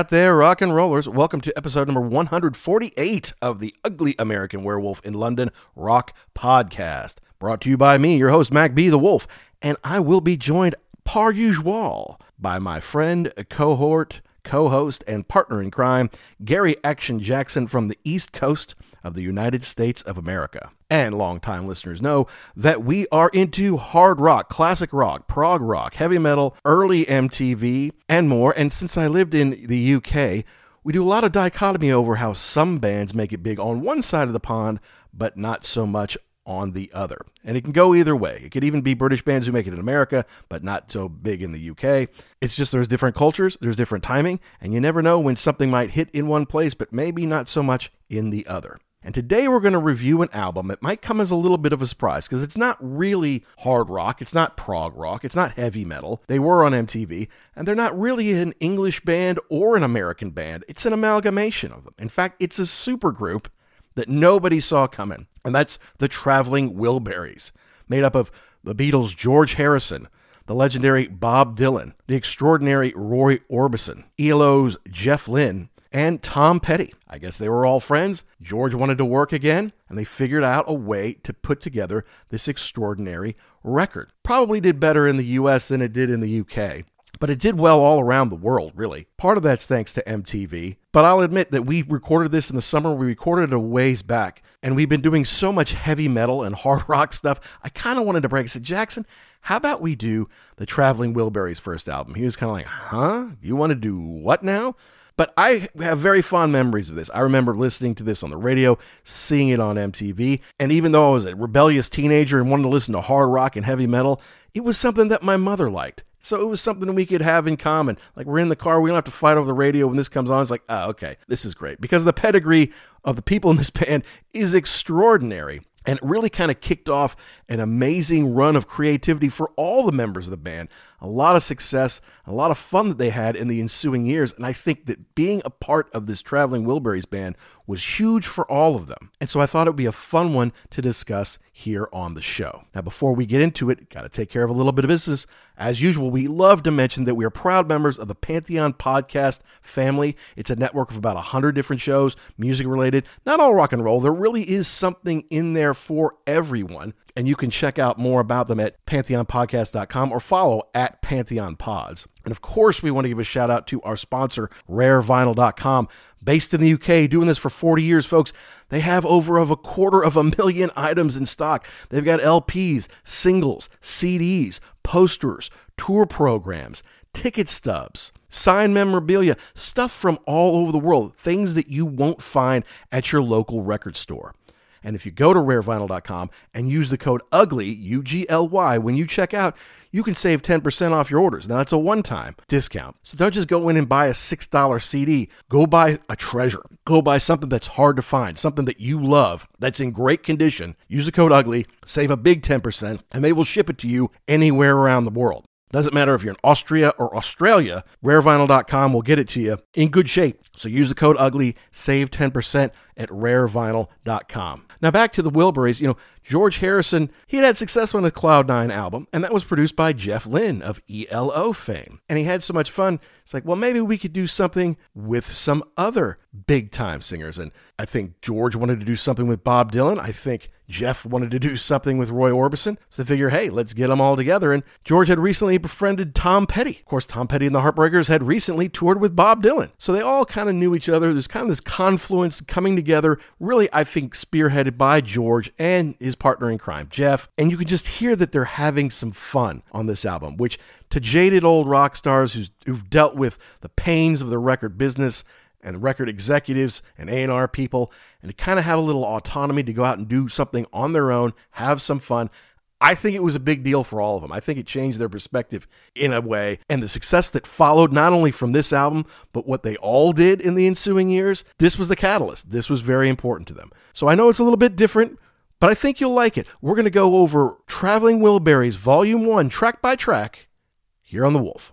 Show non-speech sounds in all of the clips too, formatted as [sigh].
Out there, rock and rollers. Welcome to episode number 148 of the Ugly American Werewolf in London Rock Podcast. Brought to you by me, your host, Mac B. the Wolf, and I will be joined, par usual, by my friend, cohort, co host, and partner in crime, Gary Action Jackson from the East Coast of the United States of America. And longtime listeners know that we are into hard rock, classic rock, prog rock, heavy metal, early MTV, and more. And since I lived in the UK, we do a lot of dichotomy over how some bands make it big on one side of the pond, but not so much on the other. And it can go either way. It could even be British bands who make it in America, but not so big in the UK. It's just there's different cultures, there's different timing, and you never know when something might hit in one place, but maybe not so much in the other. And today we're going to review an album. It might come as a little bit of a surprise because it's not really hard rock, it's not prog rock, it's not heavy metal. They were on MTV, and they're not really an English band or an American band. It's an amalgamation of them. In fact, it's a supergroup that nobody saw coming, and that's the Traveling Wilburys, made up of the Beatles' George Harrison, the legendary Bob Dylan, the extraordinary Roy Orbison, ELO's Jeff Lynne, and Tom Petty. I guess they were all friends. George wanted to work again, and they figured out a way to put together this extraordinary record. Probably did better in the US than it did in the UK. But it did well all around the world, really. Part of that's thanks to MTV. But I'll admit that we recorded this in the summer. We recorded it a ways back. And we've been doing so much heavy metal and [laughs] hard rock stuff. I kind of wanted to break. I said, Jackson, how about we do the Traveling Wilburys first album? He was kind of like, huh? You want to do what now? But I have very fond memories of this. I remember listening to this on the radio, seeing it on MTV, and even though I was a rebellious teenager and wanted to listen to hard rock and heavy metal, it was something that my mother liked. So it was something we could have in common. Like we're in the car, we don't have to fight over the radio when this comes on. It's like, oh, okay, this is great. Because the pedigree of the people in this [laughs] band is extraordinary. And it really kind of kicked off an amazing run of creativity for all the members of the band. A lot of success, a lot of fun that they had in the ensuing years. And I think that being a part of this Traveling Wilburys band was huge for all of them. And so I thought it would be a fun one to discuss here on the show. Now, before we get into it, got to take care of a little bit of business. As usual, we love to mention that we are proud members of the Pantheon Podcast family. It's a network of about 100 different shows, music related, not all rock and roll. There really is something in there for everyone. And you can check out more about them at pantheonpodcast.com or follow at Pantheon Pods. And of course, we want to give a shout out to our sponsor, rarevinyl.com. Based in the UK, doing this for 40 years, folks. They have over of a quarter of a million items in stock. They've got LPs, singles, CDs, posters, tour programs, ticket stubs, signed memorabilia, stuff from all over the world, things that you won't find at your local record store. And if you go to rarevinyl.com and use the code UGLY, U G L Y, when you check out, you can save 10% off your orders. Now, that's a one time discount. So don't just go in and buy a $6 CD. Go buy a treasure. Go buy something that's hard to find, something that you love, that's in great condition. Use the code UGLY, save a big 10%, and they will ship it to you anywhere around the world. Doesn't matter if you're in Austria or Australia, rarevinyl.com will get it to you in good shape. So use the code UGLY, save 10% at rarevinyl.com. Now back to the Wilburys, you know, George Harrison, he had had success on the Cloud9 album, and that was produced by Jeff Lynne of ELO fame. And he had so much fun, it's like, well, maybe we could do something with some other big time singers. And I think George wanted to do something with Bob Dylan. I think Jeff wanted to do something with Roy Orbison. So they figure, hey, let's get them all together. And George had recently befriended Tom Petty. Of course, Tom Petty and the Heartbreakers had recently toured with Bob Dylan. So they all kind of knew each other. There's kind of this confluence coming together, really, I think, spearheaded by George and his partner in crime, Jeff. And you can just hear that they're having some fun on this album, which to jaded old rock stars who've dealt with the pains of the record business and record executives and A&R people and to kind of have a little autonomy to go out and do something on their own, have some fun. I think it was a big deal for all of them. I think it changed their perspective in a way. And the success that followed, not only from this album, but what they all did in the ensuing years, this was the catalyst. This was very important to them. So I know it's a little bit different, but I think you'll like it. We're going to go over Traveling Wilburys Volume 1, track by track, here on The Wolf.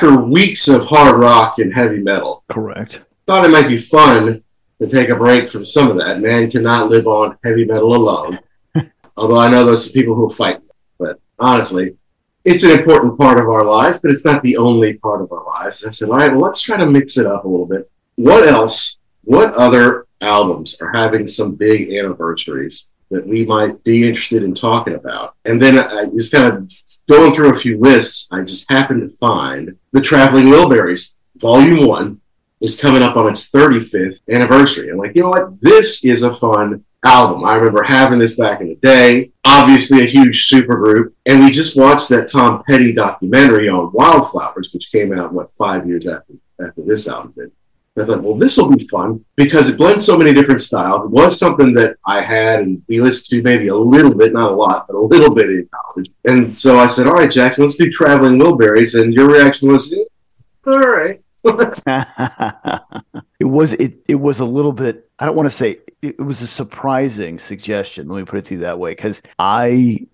After weeks of hard rock and heavy metal, Correct. thought it might be fun to take a break from some of that. Man cannot live on heavy metal alone. [laughs] Although I know there's some people who fight, but honestly, it's an important part of our lives, but it's not the only part of our lives. I said, all right, well, let's try to mix it up a little bit. What else? What other albums are having some big anniversaries that we might be interested in talking about. And then I just kind of going through a few lists, I just happened to find the Traveling Wilburys, Volume 1, is coming up on its 35th anniversary. I'm like, you know what? This is a fun album. I remember having this back in the day. Obviously, a huge supergroup. And we just watched that Tom Petty documentary on Wildflowers, which came out, what, five years after, after this album did. I thought, well, this will be fun because it blends so many different styles. It was something that I had and we listened to maybe a little bit, not a lot, but a little bit in college. And so I said, all right, Jackson, let's do Traveling Wilburys. And your reaction was, all right. [laughs] it was it it was a little bit I don't want to say it, was a surprising suggestion. Let me put it to you that way because I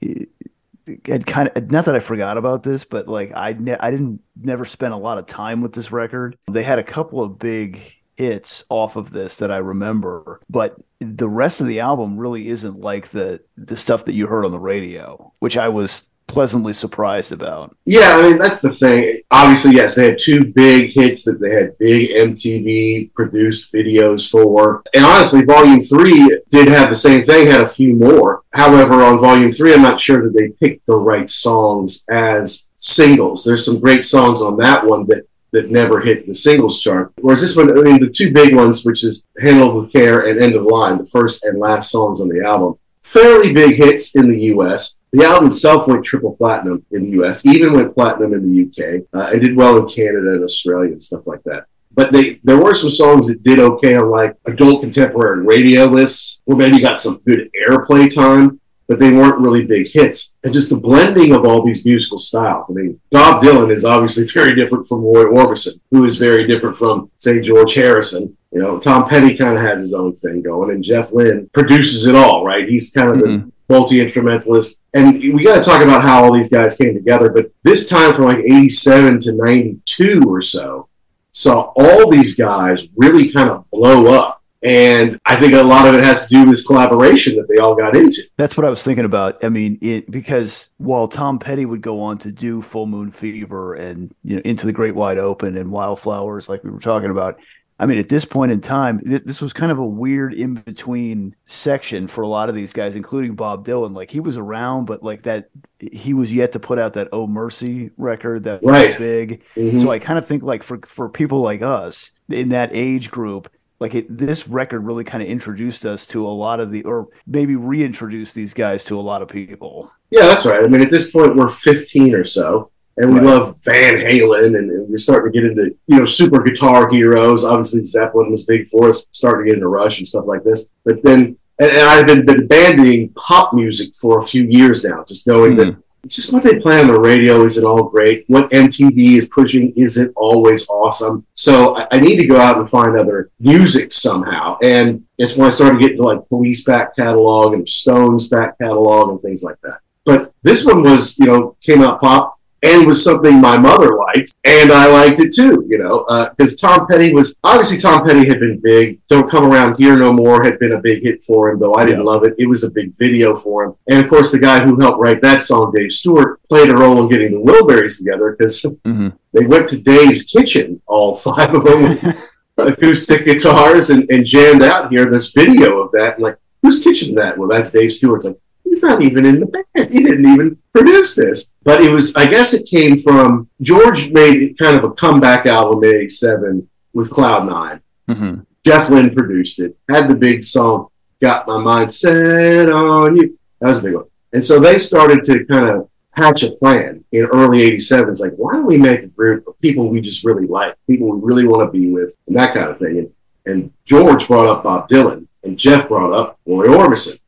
had kind of not that I forgot about this, but like I ne- I didn't never spent a lot of time with this record. They had a couple of big hits off of this that I remember, but the rest of the album really isn't like the the stuff that you heard on the radio, which I was pleasantly surprised about. Yeah, I mean that's the thing. Obviously, yes, they had two big hits that they had big MTV produced videos for. And honestly, Volume Three did have the same thing, had a few more. However, on Volume Three, I'm not sure that they picked the right songs as singles. There's some great songs on that one that that never hit the singles chart. Whereas this one, I mean, the two big ones, which is Handle with Care and End of Line, the first and last songs on the album, fairly big hits in the U.S. The album itself went triple platinum in the US, even went platinum in the UK, uh, and did well in Canada and Australia and stuff like that. But they there were some songs that did okay on like adult contemporary radio lists, or maybe got some good airplay time, but they weren't really big hits. And just the blending of all these musical styles. I mean, Bob Dylan is obviously [laughs] very different from Roy Orbison, who is very different from, say, George Harrison. You know, Tom Petty kind of has his own thing going, and Jeff Lynne produces it all, right? He's kind of mm-hmm. the multi instrumentalist. And we got to talk about how all these guys came together. But this time from like 87 to 92 or so, saw all these guys really kind of blow up. And I think a lot of it has to do with this collaboration that they all got into. That's what I was thinking about. I mean, it because while Tom Petty would go on to do Full Moon Fever and you know Into the Great Wide Open and Wildflowers, like we were talking about, I mean, at this point in time, th- this was kind of a weird in between section for a lot of these guys, including Bob Dylan. Like he was around, but like that, he was yet to put out that "Oh Mercy" record that right. was big. Mm-hmm. So I kind of think like for for people like us in that age group, like it, this record really kind of introduced us to a lot of the, or maybe reintroduced these guys to a lot of people. Yeah, that's right. I mean, at this point, we're 15 or so and we right. love Van Halen, and, and, we're starting to get into you know super guitar heroes. Obviously, Zeppelin was big for us, starting to get into Rush and stuff like this. But then, and, and I've been, been banding pop music for a few years now, just knowing mm. that hmm. just what they play on the radio isn't all great. What MTV is pushing isn't always awesome. So I, I need to go out and find other music somehow. And it's when I started getting to like Police back catalog and Stones back catalog and things like that. But this one was, you know, came out pop and was something my mother liked, and I liked it too. You know, because uh, Tom Petty was obviously Tom Petty had been big. Don't come around here no more had been a big hit for him, though I didn't yeah. love it. It was a big video for him, and of course the guy who helped write that song, Dave Stewart, played a role in getting the Wilburys together because mm-hmm. they went to Dave's kitchen, all [laughs] five of them. With, acoustic guitars and, and jammed out here. There's video of that. And like, whose kitchen that? Well, that's Dave Stewart's. Like, he's not even in the band. He didn't even produce this. But it was, I guess it came from George made kind of a comeback album in 87 with Cloud 9. Mm-hmm. Jeff Lynne produced it, had the big song, Got My Mind Set on You. That was a big one. And so they started to kind of hatch a plan in early 87. It's like, why don't we make a group of people we just really like, people we really want to be with, and that kind of thing. And, and George brought up Bob Dylan, and Jeff brought up Roy Orbison.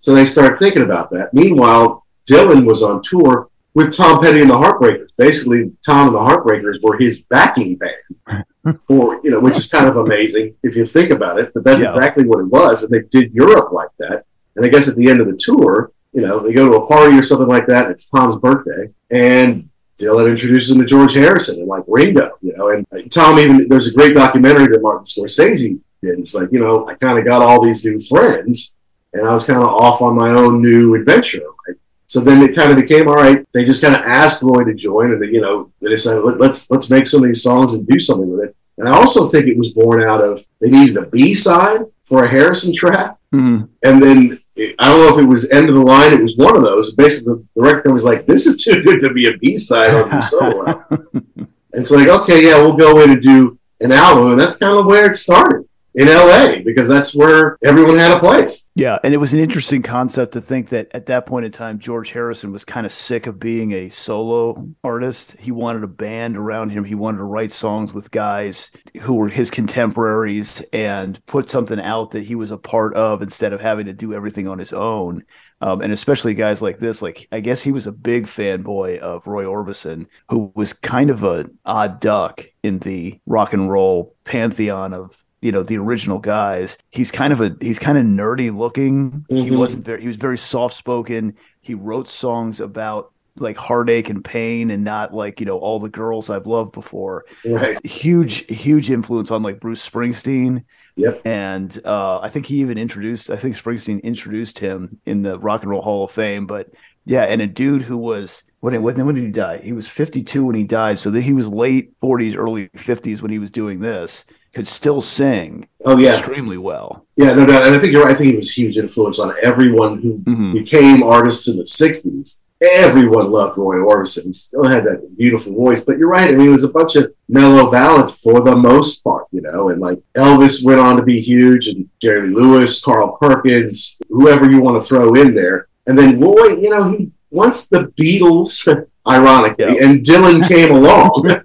So they started thinking about that. Meanwhile, Dylan was on tour with Tom Petty and the Heartbreakers. Basically, Tom and the Heartbreakers were his backing band [laughs] for you know, which is kind of amazing if you think about it. But that's Yeah. exactly what it was, and they did Europe like that. And I guess at the end of the tour, you know, they go to a party or something like that. It's Tom's birthday, and Dylan introduces him to George Harrison and like Ringo, you know. And Tom even there's a great documentary that Martin Scorsese did. It's like you know, I kind of got all these new friends, and I was kind of off on my own new adventure. Right? So then it kind of became all right. They just kind of asked Roy to join, and they, you know, they decided Let, let's let's make some of these songs and do something with it. And I also think it was born out of they needed a B side for a Harrison track, Mhm. and then it, I don't know if it was end of the line. It was one of those. Basically, the, record was like, "This is too good to be a B side on your solo." [laughs] and it's like, okay, yeah, we'll go in and do an album, and that's kind of where it started in L.A. because that's where everyone had a place. Yeah, and it was an interesting concept to think that at that point in time, George Harrison was kind of sick of being a solo artist. He wanted a band around him. He wanted to write songs with guys who were his contemporaries and put something out that he was a part of instead of having to do everything on his own. Um, and especially guys like this, like I guess he was a big fanboy of Roy Orbison, who was kind of a odd duck in the rock and roll pantheon of you know the original guys. He's kind of a he's kind of nerdy looking. He Mhm. wasn't very he was very soft spoken. He wrote songs about like heartache and pain and not like you know all the girls I've loved before. Right. Huge huge influence on like Bruce Springsteen. Yep. And uh, I think he even introduced I think Springsteen introduced him in the Rock and Roll Hall of Fame. But yeah, and a dude who was when when when did he die? He was 52 when he died, so that he was late 40s, early 50s when he was doing this. Could still sing Oh yeah. extremely well. Yeah, no doubt. And I think you're right. I think he was a huge influence on everyone who Mhm. became artists in the 60s. Everyone loved Roy Orbison. He still had that beautiful voice. But you're right. I mean, it was a bunch of mellow ballads for the most part, you know. And like Elvis went on to be huge, and Jerry Lewis, Carl Perkins, whoever you want to throw in there. And then Roy, you know, he once the Beatles, [laughs] ironically, Yeah. and Dylan [laughs] came along,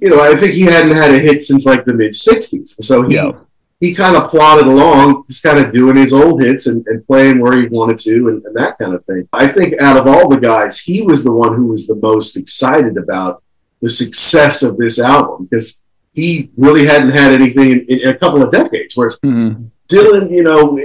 you know, I think he hadn't had a hit since like the mid 60s. So he Yeah. he kind of plodded along, just kind of doing his old hits and, and playing where he wanted to and, and that kind of thing. I think out of all the guys, he was the one who was the most excited about the success of this album because he really hadn't had anything in, in a couple of decades. Whereas Mhm. Dylan, you know,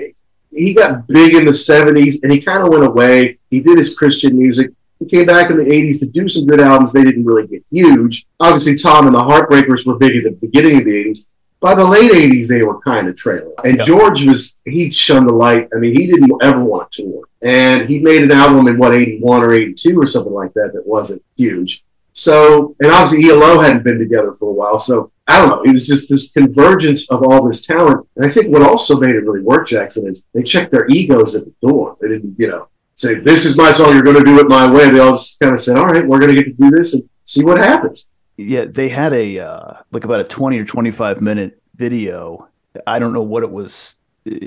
he got big in the 70s and he kind of went away. He did his Christian music. He came back in the 80s to do some good albums. They didn't really get huge. Obviously, Tom and the Heartbreakers were big at the beginning of the 80s. By the late 80s, they were kind of trailing. And Yeah. George was, he shunned the light. I mean, he didn't ever want to tour. And he made an album in what, 81 or 82 or something like that that wasn't huge. So, and obviously ELO hadn't been together for a while. So, I don't know. It was just this convergence of all this talent. And I think what also made it really work, Jackson, is they checked their egos at the door. They didn't, you know, say, this is my song, you're going to do it my way. They all just kind of said, all right, we're going to get to do this and see what happens. Yeah, they had a uh, like about a 20 or 25 minute video. I don't know what it was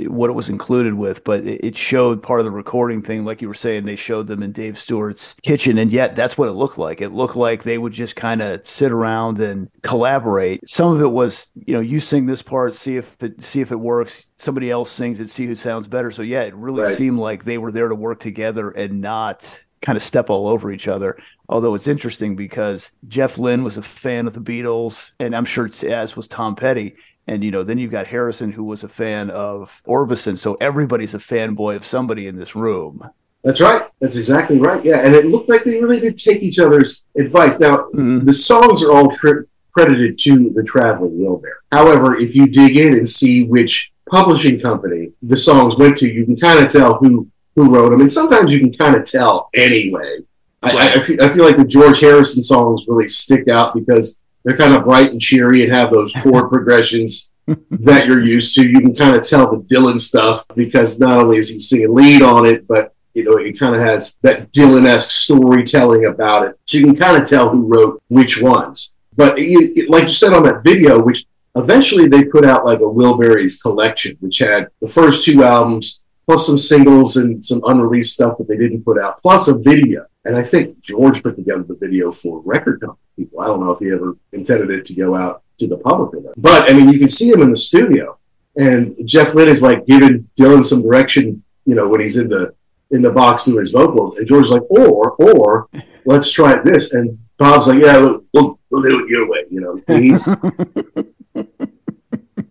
what it was included with, but it showed part of the recording thing like you were saying they showed them in Dave Stewart's kitchen and yet that's what it looked like. It looked like they would just kind of sit around and collaborate. Some of it was, you know, you sing this part, see if it see if it works. Somebody else sings it, see who sounds better. So yeah, it really Right. seemed like they were there to work together and not kind of step all over each other. Although it's interesting because Jeff Lynne was a fan of the Beatles, and I'm sure as was Tom Petty. And you know, then you've got Harrison, who was a fan of Orbison. So everybody's a fanboy of somebody in this room. That's right. That's exactly right. Yeah. And it looked like they really did take each other's advice. Now, Mhm. the songs are all tri- credited to the Traveling Wilbur. However, if you dig in and see which publishing company the songs went to, you can kind of tell who who wrote them, and sometimes you can kind of tell anyway. I, I, I, feel, I feel like the George Harrison songs really stick out because they're kind of bright and cheery and have those chord [laughs] progressions that you're used to. You can kind of tell the Dylan stuff because not only is he singing lead on it, but you know, it kind of has that Dylan-esque storytelling about it. So you can kind of tell who wrote which ones. But it, it- like you said on that video, which eventually they put out like a Wilburys collection, which had the first two albums plus some singles and some unreleased stuff that they didn't put out, plus a video. And I think George put together the video for record company people. I don't know if he ever intended it to go out to the public or not. But I mean, you can see him in the studio, and Jeff Lynne is like giving Dylan some direction, you know, when he's in the in the box doing his vocals, and George's like, or or let's try this, and Bob's like, yeah, look, we'll, we'll do it your way, you know, please. [laughs]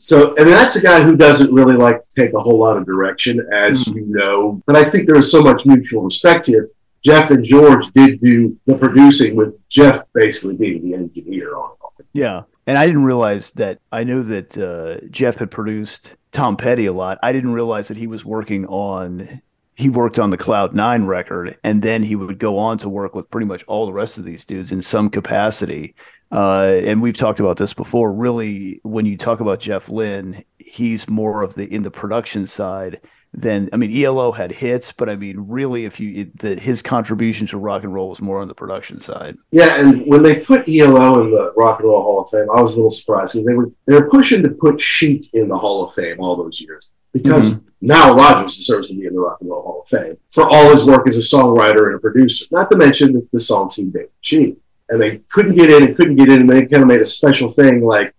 So, and that's a guy who doesn't really like to take a whole lot of direction, as mm-hmm. you know. But I think there is so much mutual respect here. Jeff and George did do the producing, with Jeff basically being the engineer on it. Yeah, and I didn't realize that. I knew that uh, Jeff had produced Tom Petty a lot. I didn't realize that he was working on. He worked on the Cloud Nine record, and then he would go on to work with pretty much all the rest of these dudes in some capacity. Uh, and we've talked about this before. Really, when you talk about Jeff Lynne, he's more of the in the production side than I mean ELO had hits, but I mean really, if you the, his contribution to rock and roll was more on the production side. Yeah, and when they put ELO in the Rock and Roll Hall of Fame, I was a little surprised because they were they were pushing to put Chic in the Hall of Fame all those years because mm-hmm. Nile Rodgers deserves to be in the Rock and Roll Hall of Fame for all his work as a songwriter and a producer. Not to mention the, the song Team David Chic and they couldn't get in and couldn't get in, and they kind of made a special thing like,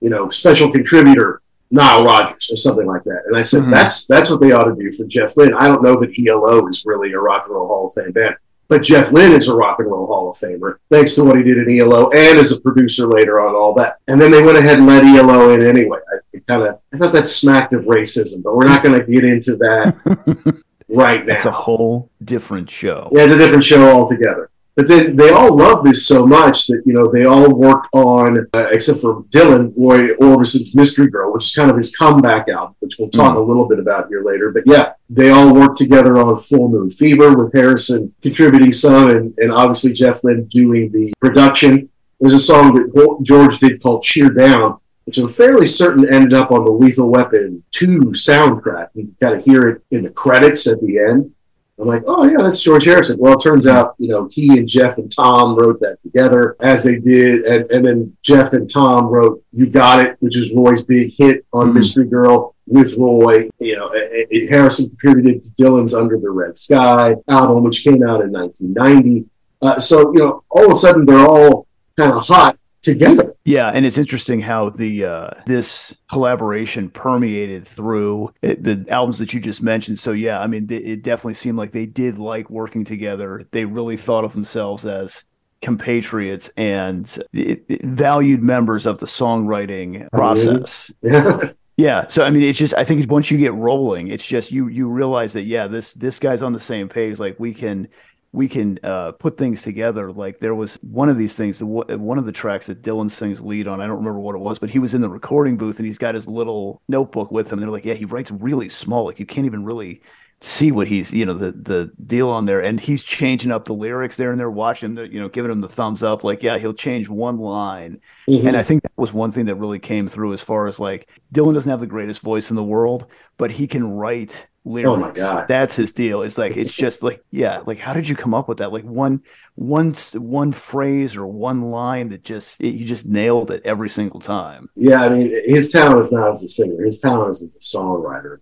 you know, special contributor Nile Rodgers or something like that. And I said, mm-hmm. that's that's what they ought to do for Jeff Lynne. I don't know that ELO is really a rock and roll Hall of Fame band, but Jeff Lynne is a rock and roll Hall of Famer thanks to what he did in ELO and as a producer later on all that. And then they went ahead and let ELO in anyway. I kind of I thought that smacked of racism, but we're not going to get into that [laughs] right now. It's a whole different show. Yeah, it's a different show altogether. But then they all love this so much that you know they all worked on, uh, except for Dylan Roy Orbison's Mystery Girl, which is kind of his comeback album, which we'll talk mm. a little bit about here later. But yeah, they all worked together on Full Moon Fever with Harrison contributing some, and, and obviously Jeff Lynne doing the production. There's a song that George did called "Cheer Down," which I'm fairly certain ended up on the Lethal Weapon 2 soundtrack. You can kind of hear it in the credits at the end. I'm like, oh yeah, that's George Harrison. Well, it turns out, you know, he and Jeff and Tom wrote that together as they did, and, and then Jeff and Tom wrote "You Got It," which is Roy's big hit on mm-hmm. Mystery Girl with Roy. You know, it, it, Harrison contributed to Dylan's "Under the Red Sky" album, which came out in 1990. Uh, so you know, all of a sudden they're all kind of hot together. Yeah, and it's interesting how the uh, this collaboration permeated through it, the albums that you just mentioned. So yeah, I mean, it definitely seemed like they did like working together. They really thought of themselves as compatriots and it, it valued members of the songwriting process. Yeah. [laughs] Yeah, so I mean, it's just I think once you get rolling, it's just you you realize that yeah, this this guy's on the same page. Like we can we can uh, put things together. Like there was one of these things, one of the tracks that Dylan sings lead on. I don't remember what it was, but he was in the recording booth and he's got his little notebook with him. And they're like, yeah, he writes really small. Like you can't even really see what he's, you know, the the deal on there. And he's changing up the lyrics there, and they're watching, the, you know, giving him the thumbs up. Like, yeah, he'll change one line. Mm-hmm. And I think that was one thing that really came through as far as like Dylan doesn't have the greatest voice in the world, but he can write lyrics. Oh my god, that's his deal. It's like it's just like [laughs] yeah, like how did you come up with that? Like one one one phrase or one line that just it, you just nailed it every single time. Yeah, I mean his talent is not as a singer. His talent is as a songwriter.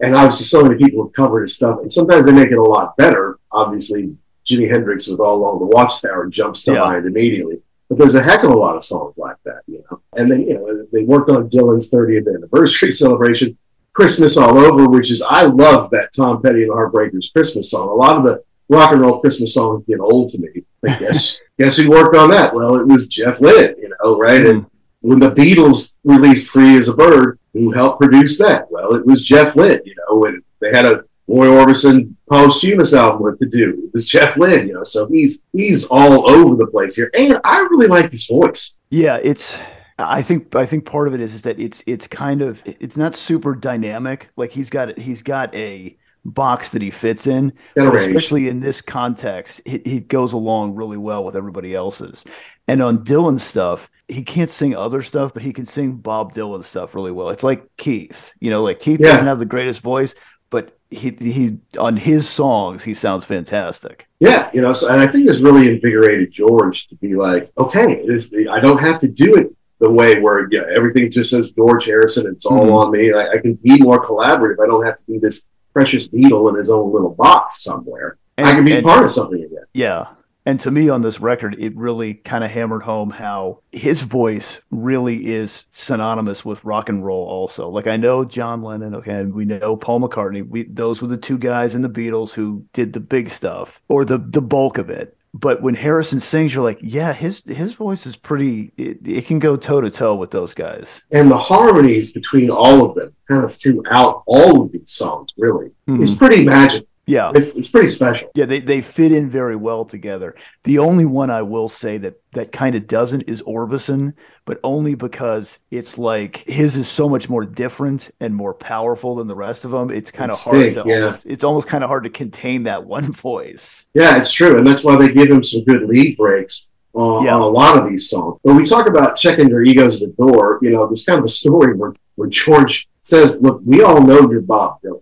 And obviously, so many people have covered his stuff, and sometimes they make it a lot better. Obviously, Jimi Hendrix with All Along the Watchtower jumps to yeah. mind immediately. But there's a heck of a lot of songs like that, you know. And then, you know, they worked on Dylan's 30th anniversary [laughs] celebration Christmas All Over, which is, I love that Tom Petty and the Heartbreakers Christmas song. A lot of the rock and roll Christmas songs get old to me. But [laughs] guess, guess who worked on that? Well, it was Jeff Lynne, you know, right? Mm. And when the Beatles released Free as a Bird, who helped produce that? Well, it was Jeff Lynne, you know, and they had a Roy Orbison posthumous album to do. It was Jeff Lynne, you know, so he's he's all over the place here. And I really like his voice. Yeah, it's I think I think part of it is is that it's it's kind of it's not super dynamic. Like he's got he's got a box that he fits in, but especially in this context, he, he goes along really well with everybody else's. And on Dylan stuff, he can't sing other stuff, but he can sing Bob Dylan stuff really well. It's like Keith, you know, like Keith yeah. doesn't have the greatest voice, but he he on his songs he sounds fantastic. Yeah, you know, so, and I think this really invigorated George to be like, okay, this I don't have to do it the way where yeah, everything just says George Harrison. It's all mm-hmm. on me. I, I, can be more collaborative. I don't have to be this precious Beatle in his own little box somewhere. And- I can be and- part of something again. Yeah. And to me on this record, it really kind of hammered home how his voice really is synonymous with rock and roll also. Like I know John Lennon, okay, and we know Paul McCartney. We those were the two guys in the Beatles who did the big stuff or the the bulk of it. But when Harrison sings, you're like, yeah, his his voice is pretty it, it can go toe to toe with those guys. And the harmonies between all of them, kind of throughout all of these songs, really, is mm-hmm. pretty magical. Yeah. It's, it's pretty special. Yeah, they, they fit in very well together. The only one I will say that that kind of doesn't is Orbison, but only because it's like his is so much more different and more powerful than the rest of them. It's kind of hard thick, to yeah. almost it's almost kind of hard to contain that one [laughs] voice. Yeah, it's true, and that's why they give him some good lead breaks on, Yeah. on a lot of these songs. When we talk about checking their egos at the door, you know, there's kind of a story where, where George says, "Look, we all know you're Bob Dylan,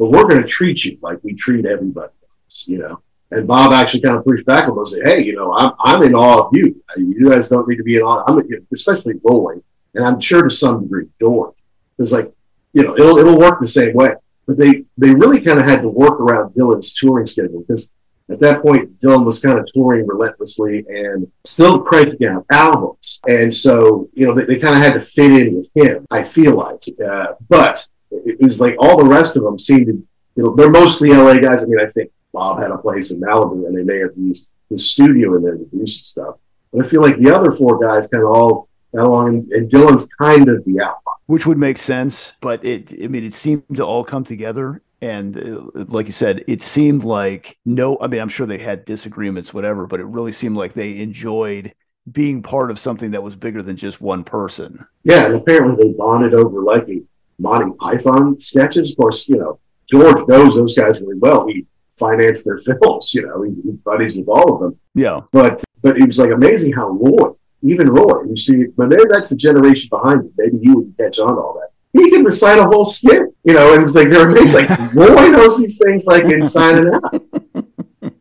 but we're going to treat you like we treat everybody else," you know. And Bob actually kind of pushed back on little, and said, "Hey, you know, I'm I'm in awe of you. You guys don't need to be in awe. I'm especially Roy, and I'm sure to some degree George. It's like, you know, it'll it'll work the same way." But they they really kind of had to work around Dylan's touring schedule because at that point, Dylan was kind of touring relentlessly and still cranking out albums. And so, you know, they, they kind of had to fit in with him, I feel like. Uh, but it was like all the rest of them seemed to, you know, they're mostly LA guys. I mean, I think Bob had a place in Malibu and they may have used his studio in there to do some stuff. But I feel like the other four guys kind of all got along, and, and Dylan's kind of the outlier. which would make sense but it i mean it seemed to all come together and uh, like you said it seemed like no i mean i'm sure they had disagreements whatever but it really seemed like they enjoyed being part of something that was bigger than just one person Yeah, and apparently they bonded over liking Monty Python sketches. Of course, you know, George knows those guys really well. He financed their [laughs] films, you know, he, he buddies with all of them. yeah But but it was like amazing how Roy, even Roy, you see, but maybe that's the generation behind you. Maybe you wouldn't catch on to all that. He can recite a whole skit, you know, and it was like they're amazing. Like [laughs] Roy knows these things like inside and out.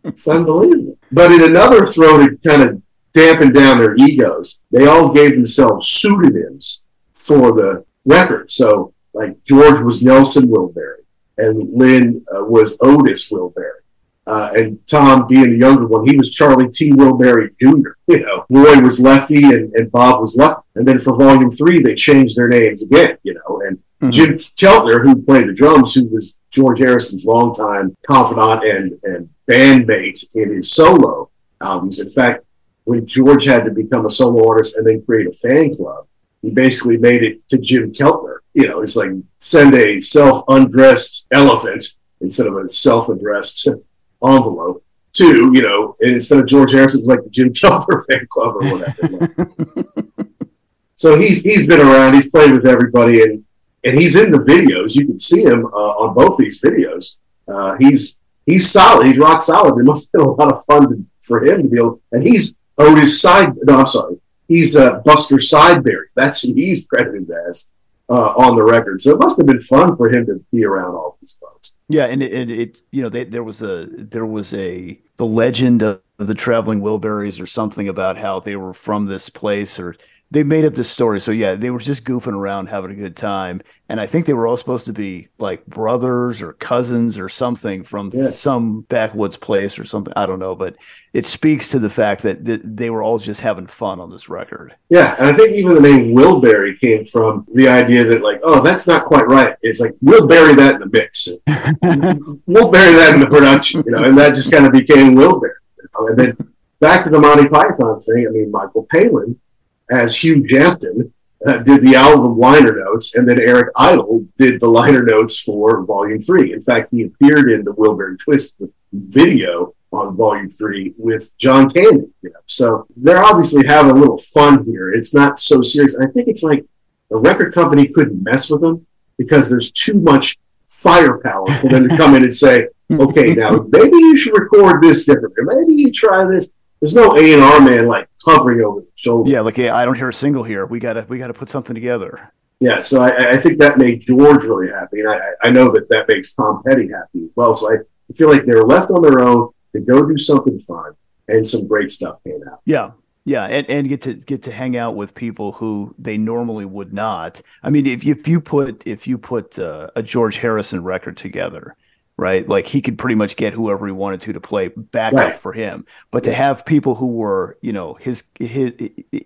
It's unbelievable. But in another throw to kind of dampen down their egos, they all gave themselves pseudonyms for the record. So like George was Nelson Wilbury, and Lynne uh, was Otis Wilbury. Uh, and Tom, being the younger one, he was Charlie T. Wilbury Jr. [laughs] You know, Roy was Lefty and, and Bob was Lucky. And then for Volume Three, they changed their names again. You know, and Mhm. Jim Keltner, who played the drums, who was George Harrison's longtime confidant and and bandmate in his solo albums. In fact, when George had to become a solo artist and then create a fan club, he basically made it to Jim Keltner. You know, it's like send a self-undressed elephant instead of a self-addressed envelope to, you know, instead of George Harrison, it was like the Jim [laughs] Keltner fan club or whatever. so he's he's been around, he's played with everybody, and and he's in the videos. You can see him uh, on both these videos. Uh, he's he's solid. He's rock solid. It must have been a lot of fun to, for him to be able. And he's Otis Side. No, I'm sorry. He's uh, Buster Sidebury. That's who he's credited as uh, on the record. So it must have been fun for him to be around all these folks. Yeah, and it, and it you know they, there was a there was a the legend of the traveling Wilburys or something about how they were from this place or they made up this story. So yeah, they were just goofing around, having a good time, and I think they were all supposed to be like brothers or cousins or something from Yeah. some backwoods place or something. I don't know, but it speaks to the fact that th- they were all just having fun on this record. Yeah, and I think even the name Wilbury came from the idea that like, oh, that's not quite right. It's like we'll bury that in the mix. [laughs] we'll bury that in the production, you know, and that just kind of became. You know? And then back to the Monty Python thing. I mean, Michael Palin as Hugh Jampton uh, did the album liner notes, and then Eric Idle did the liner notes for Volume Three. In fact, he appeared in the Wilbury Twist video on Volume Three with John Candy. You know? So they're obviously having a little fun here. It's not so serious. And I think it's like the record company couldn't mess with them because there's too much firepower for them to come in and say, [laughs] okay, now maybe you should record this differently. Maybe you try this. There's no A and R man like hovering over the shoulder. Yeah, like yeah, I don't hear a single here. We gotta we gotta put something together. Yeah, so I, I think that made George really happy, and I, I know that that makes Tom Petty happy as well. So I feel like they're left on their own to go do something fun, and some great stuff came out. Yeah. Yeah, and, and get to get to hang out with people who they normally would not. I mean, if you, if you put if you put uh, a George Harrison record together, right? Like he could pretty much get whoever he wanted to to play backup Right. for him. But to have people who were, you know, his his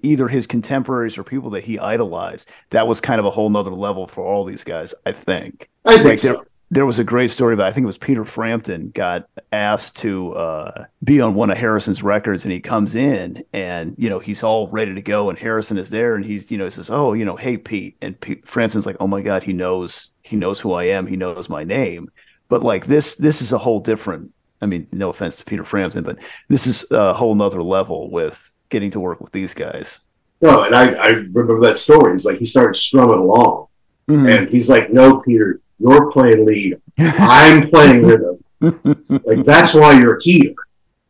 either his contemporaries or people that he idolized, that was kind of a whole nother level for all these guys, I think. I think Like, so. there, there was a great story about I think it was Peter Frampton got asked to uh, be on one of Harrison's records and he comes in and you know he's all ready to go and Harrison is there and he's you know he says oh you know hey Pete and Pete, Frampton's like oh my god he knows he knows who I am he knows my name but like this this is a whole different I mean no offense to Peter Frampton but this is a whole nother level with getting to work with these guys No, and I, I remember that story. It's like he started strumming along, and he's like, "No, Peter, you're playing lead. I'm playing rhythm. [laughs] Like that's why you're here."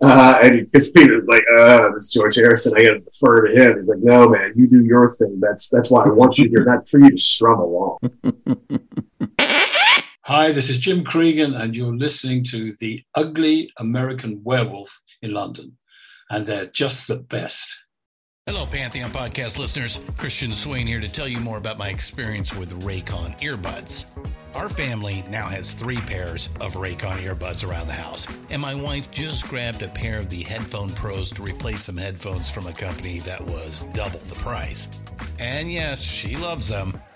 Uh, and because Peter's like, "Uh, this is George Harrison. I got to defer to him." He's like, "No, man, you do your thing. That's that's why I want you here, not for you to strum along." [laughs] Hi, this is Jim Cregan, and you're listening to The Ugly American Werewolf in London. And they're just the best. Hello, Pantheon Podcast listeners. Christian Swain here to tell you more about my experience with Raycon earbuds. Our family now has three pairs of Raycon earbuds around the house, and my wife just grabbed a pair of the Headphone Pros to replace some headphones from a company that was double the price. And yes, she loves them.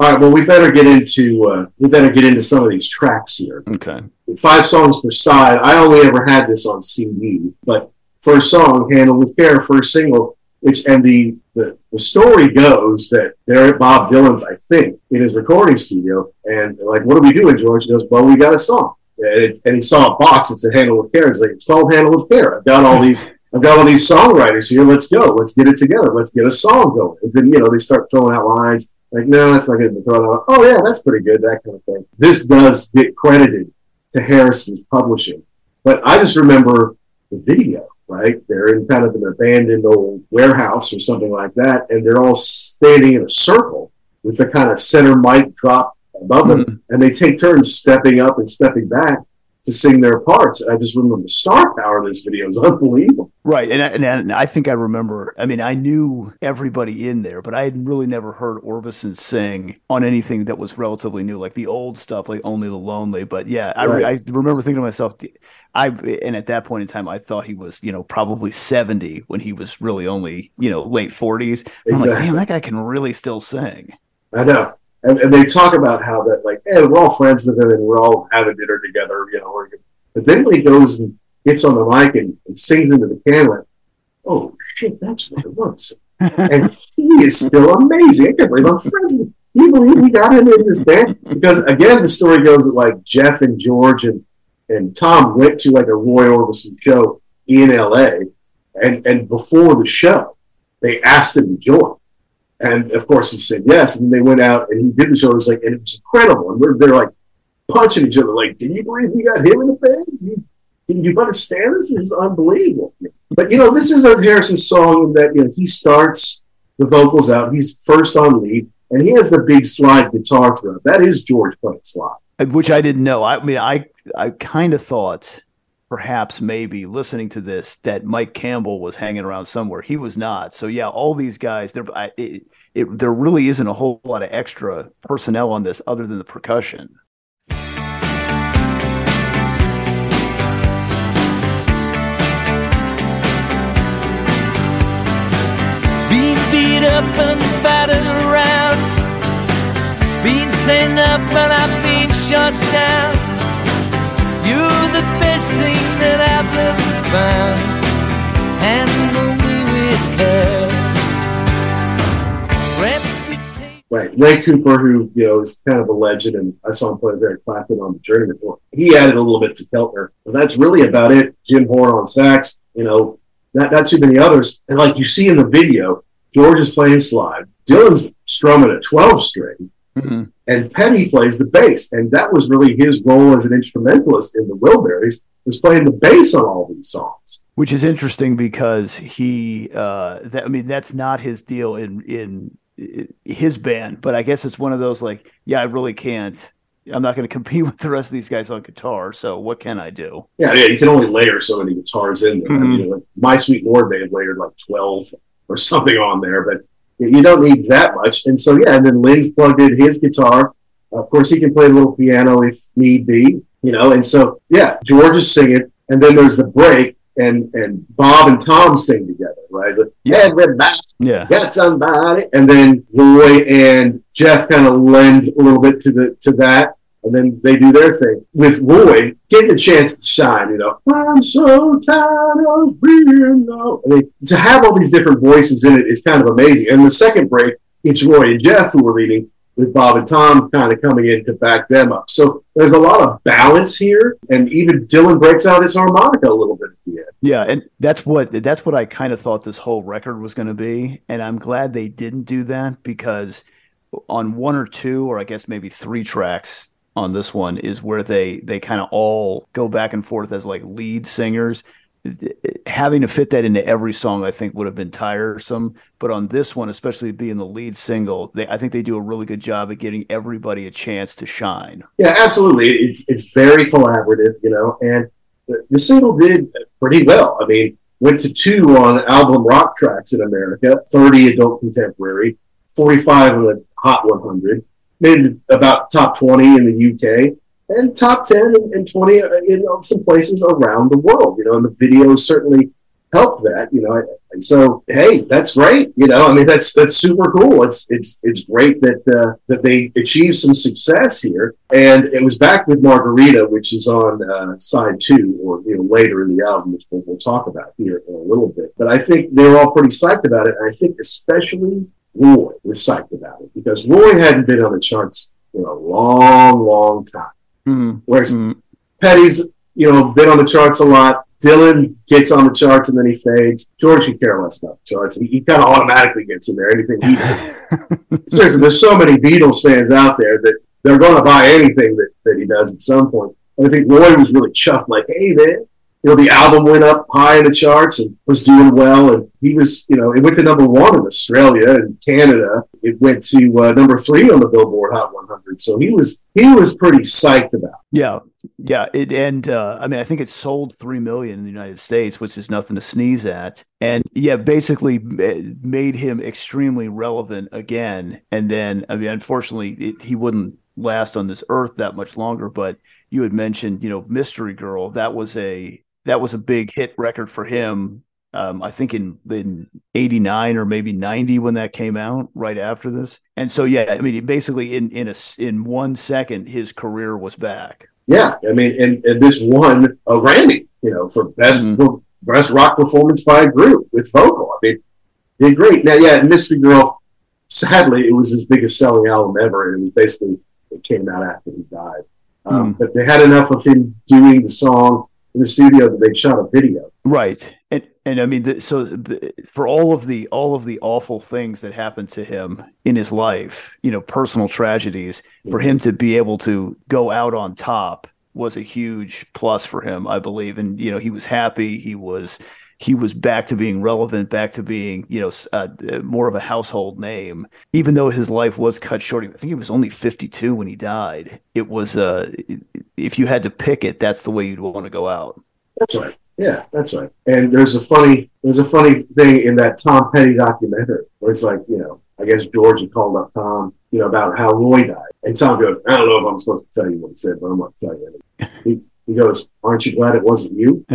All right, well, we better get into uh, we better get into some of these tracks here. Okay. Five songs per side. I only ever had this on CD, but first song, "Handle with Care," first single. Which and the, the the story goes that they're at Bob Dylan's, I think, in his recording studio, and like, "What are we doing, George?" He goes, "Well, we got a song," and, it, and he saw a box that said "Handle with Care." He's like, "It's called Handle with Care." I've got all [laughs] these. I've got all these songwriters here. Let's go. Let's get it together. Let's get a song going. And then you know they start throwing out lines like, no, that's not going to be thrown out. Oh, yeah, that's pretty good, that kind of thing. This does get credited to Harrison's publishing. But I just remember the video, right? They're in kind of an abandoned old warehouse or something like that, and they're all standing in a circle with the kind of center mic drop above them, mm-hmm. and they take turns stepping up and stepping back to sing their parts. And I just remember the star power of this video is [laughs] unbelievable. Right, and I, and I- think I remember. I mean, I knew everybody in there, but I had really never heard Orbison sing on anything that was relatively new, like the old stuff, like Only the Lonely. But yeah, I, re- I remember thinking to myself, I and at that point in time, I thought he was, you know, probably seventy when he was really only, you know, late forties. I'm like, damn, that guy can really still sing. I know. And, and they talk about how that, like, hey, we're all friends with him and we're all having dinner together, you know. But then when he goes and gets on the mic and, and sings into the camera, oh, shit, that's what it was. [laughs] and he is still amazing. I can't believe I'm friends with him. You believe we got him in this band? Because, again, the story goes that, like, Jeff and George and, and Tom went to, like, a Roy Orbison show in L.A. And, and before the show, they asked him to join. And of course, he said yes. And then they went out and he did the show. It was like, and it was incredible. And we're, they're like punching each other, like, "Can you believe we got him in the band? You, you understand this? This is unbelievable." But you know, this is a Harrison song that you know he starts the vocals out. He's first on lead, and he has the big slide guitar throw. That is George playing slide. Uh, which I didn't know. I mean, I I kind of thought perhaps maybe listening to this that Mike Campbell was hanging around somewhere. He was not. So yeah, all these guys, there it, it, there really isn't a whole lot of extra personnel on this other than the percussion. Beat up and battered around. Being sent up and I've been shut down. You're the best thing that I've ever found. Handle me with care. Right. Ray Cooper, who, you know, is kind of a legend, and I saw him play with Eric Clapton on the Journey before. He added a little bit to Keltner. And that's really about it. Jim Horn on sax, you know, not, not too many others. And like you see in the video, George is playing slide. Dylan's strumming a 12 string, and Petty plays the bass. And that was really his role as an instrumentalist in the Wilburys, was playing the bass on all these songs. Which is interesting because he, uh, that, I mean, that's not his deal in in his band. But I guess it's one of those like, yeah, I really can't. I'm not going to compete [laughs] with the rest of these guys on guitar. So what can I do? Yeah, yeah, you can only layer so many guitars in there. I mean, My Sweet Lord, they had layered like 12 or something on there, but you don't need that much. And so, yeah, and then Lynne's plugged in his guitar. Of course, he can play a little piano if need be, you know. And so, yeah, George is singing, and then there's the break, and and Bob and Tom sing together, right? The, Everybody Yeah. got somebody, and then Roy and Jeff kind of lend a little bit to the to that, and then they do their thing with Roy getting a chance to shine. You know, I'm so tired of being low. I mean, to have all these different voices in it is kind of amazing. And the second break, it's Roy and Jeff who are leading, with Bob and Tom kind of coming in to back them up. So there's a lot of balance here, and even Dylan breaks out his harmonica a little bit at the end. Yeah, and that's what that's what I kind of thought this whole record was going to be, and I'm glad they didn't do that because on one or two, or I guess maybe three tracks on this one is where they they kind of all go back and forth as like lead singers. Having to fit that into every song, I think, would have been tiresome. But on this one, especially being the lead single, they I think they do a really good job at getting everybody a chance to shine. Yeah, absolutely. It's it's very collaborative, you know, and the, the single did pretty well. I mean, went to two on album rock tracks in America, 30 adult contemporary, 45 on the Hot 100, made about top 20 in the UK, and top 10 and, and 20 in some places around the world, you know, and the video certainly helped that, you know. And so, hey, that's great. You know, I mean, that's that's super cool. It's it's it's great that uh, that they achieved some success here. And it was back with Margarita, which is on uh, side two, or you know, later in the album, which we'll, we'll talk about here in a little bit. But I think they were all pretty psyched about it, and I think especially Roy was psyched about it because Roy hadn't been on the charts in a long, long time. Mm-hmm. Whereas Petty's, you know, been on the charts a lot. Dylan gets on the charts and then he fades. George can care less about the charts. He, he kind of automatically gets in there. Anything he does. [laughs] Seriously, there's so many Beatles fans out there that they're going to buy anything that, that he does at some point. And I think Roy was really chuffed, like, hey, man, you know, the album went up high in the charts and was doing well. And he was, you know, it went to number one in Australia and Canada. It went to uh, number three on the Billboard Hot 100. So he was he was pretty psyched about. it. Yeah, Yeah, it and uh, I mean I think it sold three million in the United States, which is nothing to sneeze at. And yeah, basically made him extremely relevant again. And then I mean, unfortunately, it, he wouldn't last on this earth that much longer. But you had mentioned, you know, Mystery Girl. That was a that was a big hit record for him. Um, I think in in '89 or maybe '90 when that came out, right after this. And so yeah, I mean, basically in in a in one second, his career was back. Yeah, I mean, and, and this won a Grammy, you know, for best Mm-hmm. best rock performance by a group with vocal. I mean, did great. Now, yeah, Mystery Girl. Sadly, it was his biggest selling album ever, and it was basically it came out after he died. Um, Mm. But they had enough of him doing the song in the studio that they shot a video. Right. And and I mean the, so for all of the all of the awful things that happened to him in his life, you know, personal tragedies, for him to be able to go out on top was a huge plus for him, I believe. And you know, he was happy, he was he was back to being relevant, back to being, you know, uh, more of a household name. Even though his life was cut short, I think he was only 52 when he died. It was uh if you had to pick it, that's the way you'd want to go out. That's right. Yeah, that's right. And there's a funny there's a funny thing in that Tom Petty documentary where it's like, you know, I guess George had called up Tom, you know, about how Roy died. And Tom goes, I don't know if I'm supposed to tell you what he said, but I'm gonna tell you. He, he goes, Aren't you glad it wasn't you? [laughs]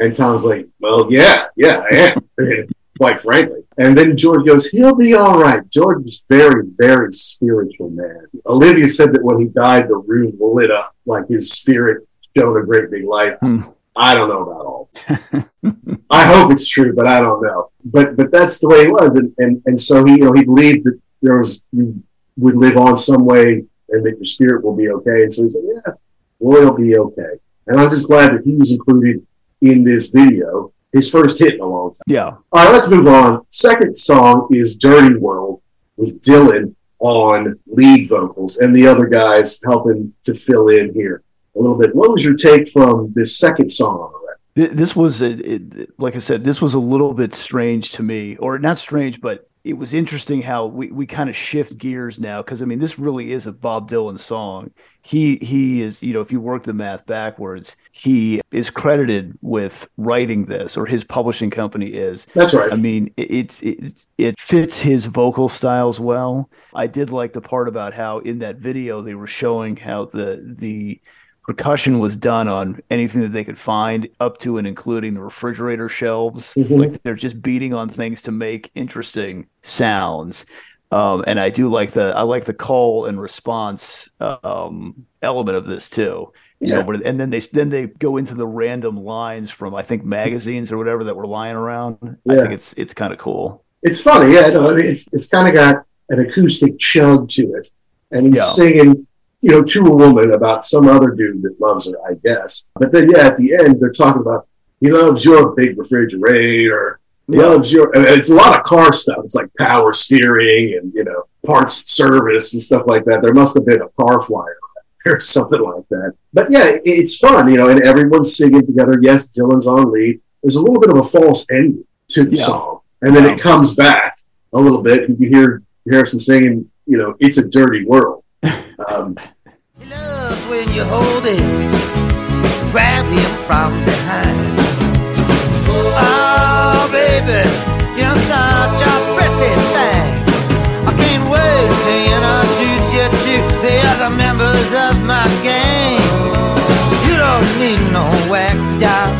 And Tom's like, Well, yeah, yeah, I am. [laughs] Quite frankly. And then George goes, He'll be all right. George was very, very spiritual man. Olivia said that when he died, the room lit up like his spirit shone a great big light. Hmm. I don't know about all. [laughs] I hope it's true, but I don't know. But but that's the way he was, and and, and so he you know he believed that there was you would live on some way, and that your spirit will be okay. And so he said, yeah, Roy will be okay. And I'm just glad that he was included in this video, his first hit in a long time. Yeah. All right, let's move on. Second song is "Dirty World" with Dylan on lead vocals, and the other guys helping to fill in here a little bit. What was your take from this second song on the record? This was, a, it, like I said, this was a little bit strange to me, or not strange, but it was interesting how we, we kind of shift gears now. Because I mean, this really is a Bob Dylan song. He he is, you know, if you work the math backwards, he is credited with writing this, or his publishing company is. That's right. I mean, it, it's it, it fits his vocal styles well. I did like the part about how in that video they were showing how the the percussion was done on anything that they could find up to and including the refrigerator shelves Mhm. like they're just beating on things to make interesting sounds um, and i do like the i like the call and response um, element of this too you know Yeah. and then they then they go into the random lines from i think magazines or whatever that were lying around i think it's it's kind of cool It's funny, yeah. No, I mean, it's it's kind of got an acoustic chug to it, and he's Yeah. singing, you know, to a woman about some other dude that loves her, I guess. But then, yeah, at the end, they're talking about he loves your big refrigerator. He Yeah. loves your. It's a lot of car stuff. It's like power steering and you know parts service and stuff like that. There must have been a car flyer [laughs] or something like that. But yeah, it's fun, you know, and everyone's singing together. Yes, Dylan's on lead. There's a little bit of a false ending to the Yeah. song, and then it comes back a little bit. and You hear Harrison singing, you know, "It's a dirty world." Um, Love when you hold him, grab him from behind. Oh, baby, you're such a pretty thing. I can't wait to introduce you to the other members of my gang. You don't need no wax job,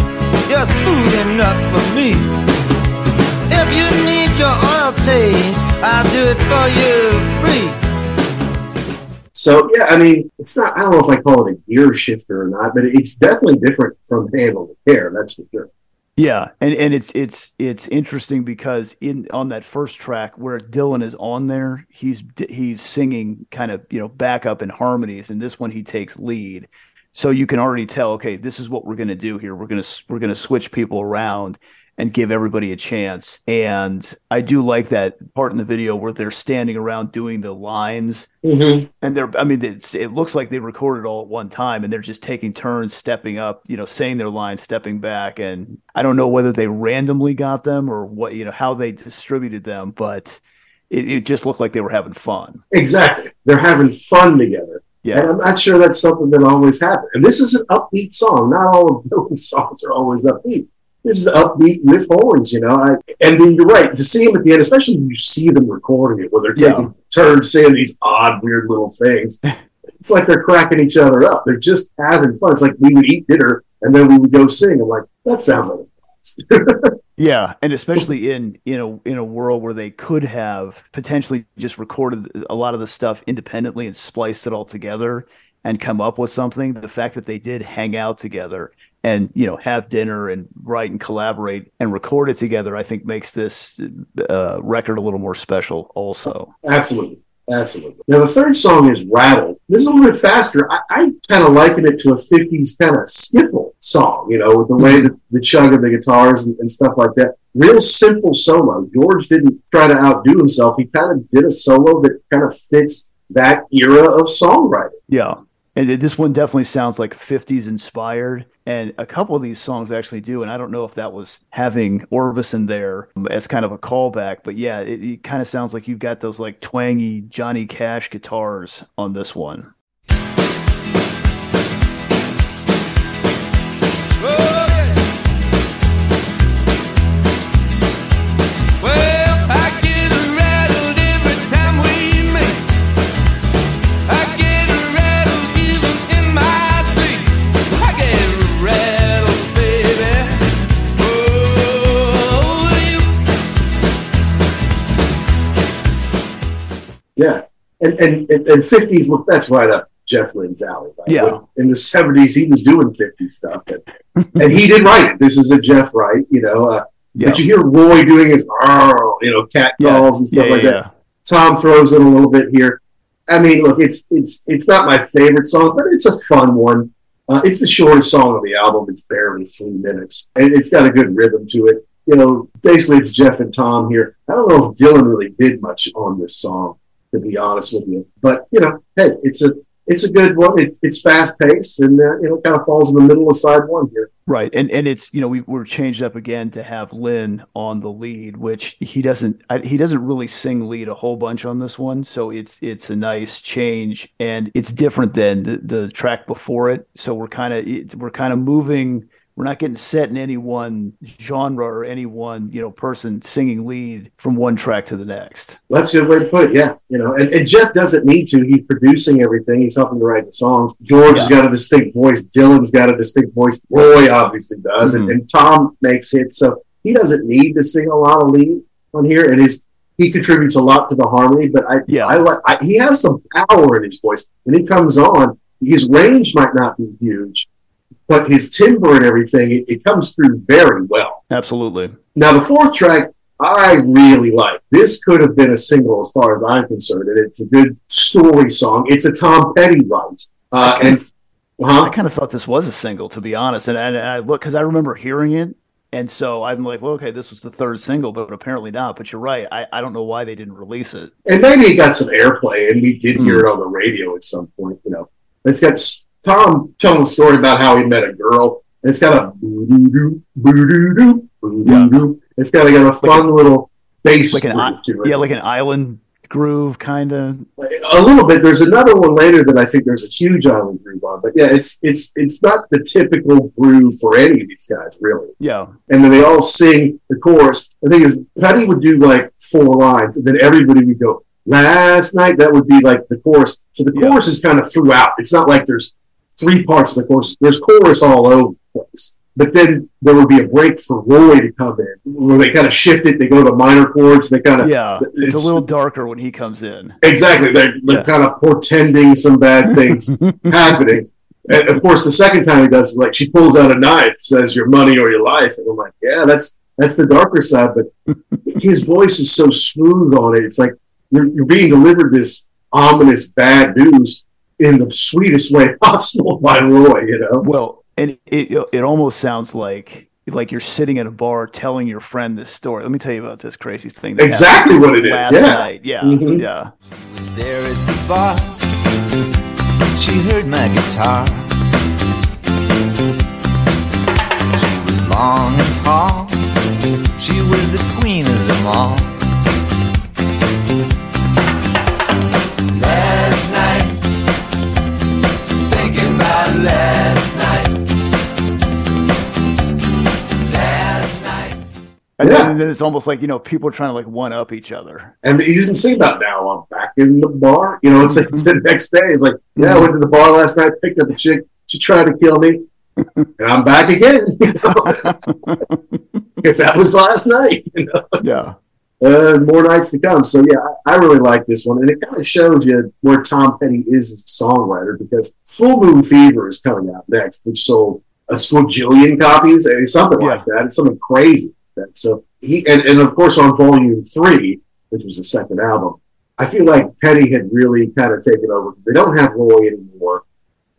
you're smooth enough for me. If you need your oil change, I'll do it for you free. So yeah, I mean, it's not. I don't know if I call it a gear shifter or not, but it's definitely different from Handle the Care. That's for sure. Yeah, and and it's it's it's interesting because in on that first track where Dylan is on there, he's he's singing kind of you know backup and harmonies, and this one he takes lead, so you can already tell. Okay, this is what we're gonna do here. We're gonna we're gonna switch people around and give everybody a chance. And I do like that part in the video where they're standing around doing the lines Mm-hmm. and they're i mean it's, it looks like they recorded all at one time and they're just taking turns stepping up you know saying their lines stepping back and i don't know whether they randomly got them or what you know how they distributed them but it, it just looked like they were having fun Exactly. They're having fun together. Yeah. And I'm not sure that's something that always happens. And this is an upbeat song. Not all of Dylan's songs are always upbeat. This is upbeat with horns, you know. I, and then you're right to see them at the end, especially when you see them recording it, where they're taking Yeah. turns saying these odd, weird little things. [laughs] it's like they're cracking each other up. They're just having fun. It's like we would eat dinner and then we would go sing. I'm like, that sounds like a [laughs] Yeah, and especially in in a in a world where they could have potentially just recorded a lot of the stuff independently and spliced it all together and come up with something. The fact that they did hang out together and you know have dinner and write and collaborate and record it together, I think makes this uh, record a little more special. Also, Absolutely. Absolutely. Now, the third song is Rattle. This is a little bit faster. I, I kind of liken it to a 50s kind of skiffle song, you know, with the way that the chug of the guitars and, and stuff like that. Real simple solo. George didn't try to outdo himself. He kind of did a solo that kind of fits that era of songwriting. yeah. And this one definitely sounds like 50s inspired. And a couple of these songs actually do. And I don't know if that was having Orbison there as kind of a callback. But yeah, it, it kind of sounds like you've got those like twangy Johnny Cash guitars on this one. Yeah. And, and, and, and 50s, look, that's right up Jeff Lynne's alley. Right? Yeah. In the 70s, he was doing 50s stuff. And, and he did write it. This is a Jeff write, you know. Uh, Yeah. But you hear Roy doing his, you know, cat Yeah. calls and stuff Yeah, like yeah, that. Tom throws in a little bit here. I mean, look, it's it's it's not my favorite song, but it's a fun one. Uh, it's the shortest song on the album. It's barely three minutes, and it's got a good rhythm to it. You know, basically, it's Jeff and Tom here. I don't know if Dylan really did much on this song, to be honest with you. But you know, hey, it's a it's a good one. It, it's fast paced, and uh, know, kind of falls in the middle of side one here. Right, and and it's you know we we're changed up again to have Lynne on the lead, which he doesn't I, he doesn't really sing lead a whole bunch on this one, so it's it's a nice change and it's different than the, the track before it. So we're kind of we're kind of moving. We're not getting set in any one genre or any one you know person singing lead from one track to the next. That's a good way to put it. Yeah, you know, and, and Jeff doesn't need to. He's producing everything. He's helping to write the songs. George has got a distinct voice. Dylan's got a distinct voice. Roy obviously does, and, mm-hmm. and Tom makes hits. So he doesn't need to sing a lot of lead on here. And his he contributes a lot to the harmony. But I, Yeah. I like. I, he has some power in his voice when he comes on. His range might not be huge, but his timbre and everything it, it comes through very well. Absolutely. Now, the fourth track, I really like. This could have been a single as far as I'm concerned, and it's a good story song. It's a Tom Petty write. Uh, and I kind of thought this was a single, to be honest. And, and I look because I remember hearing it, and so I'm like, well, okay, this was the third single, but apparently not. But you're right. I, I don't know why they didn't release it. and maybe it got some airplay, and we did hear it on the radio at some point. You know, it's got Tom telling a story about how he met a girl, and it's got a boo-doo-doo, boo-doo-doo, boo-doo-doo. It's got, got a fun little bass Like an groove to it. yeah, like an island groove kind of. a little bit. There's another one later that I think there's a huge island groove on, but yeah, it's it's it's not the typical groove for any of these guys, really. Yeah. And then they all sing the chorus. The thing is, Petty would do like four lines, and then everybody would go last night. That would be like the chorus. So the chorus is kind of throughout. It's not like there's three parts of the chorus. There's chorus all over the place. But then there would be a break for Roy to come in, where they kind of shift it. They go to minor chords. They kind of Yeah, it's, a little darker when he comes in. Exactly. They're, they're kind of portending some bad things [laughs] happening. And of course, the second time he does it, like she pulls out a knife, says your money or your life. And I'm like, yeah, that's that's the darker side. But [laughs] his voice is so smooth on it. It's like you're, you're being delivered this ominous bad news in the sweetest way [laughs] possible by Roy, you know? Well, and it it almost sounds like like you're sitting at a bar telling your friend this story. Let me tell you about this crazy thing. that Exactly what it is, Last yeah. night. Yeah. Mhm. Yeah. was there at the bar. She heard my guitar. She was long and tall. She was the queen of them all. last night. Last night. And, yeah. then, it's almost like you know people trying to like one up each other. And you can sing about now. I'm back in the bar. You know, it's like it's the mm-hmm. next day. It's like yeah, I mm-hmm. went to the bar last night, picked up a chick. She tried to kill me, and I'm back again. Because you know? [laughs] [laughs] that was last night. You know? Yeah uh, more nights to come. So yeah, I, I really like this one, and it kind of shows you where Tom Petty is as a songwriter. Because Full Moon Fever is coming out next, which sold a squadrillion copies, and it's something like that. It's something crazy. Like. So he and, and of course on Volume Three, which was the second album, I feel like Petty had really kind of taken over. They don't have Roy anymore,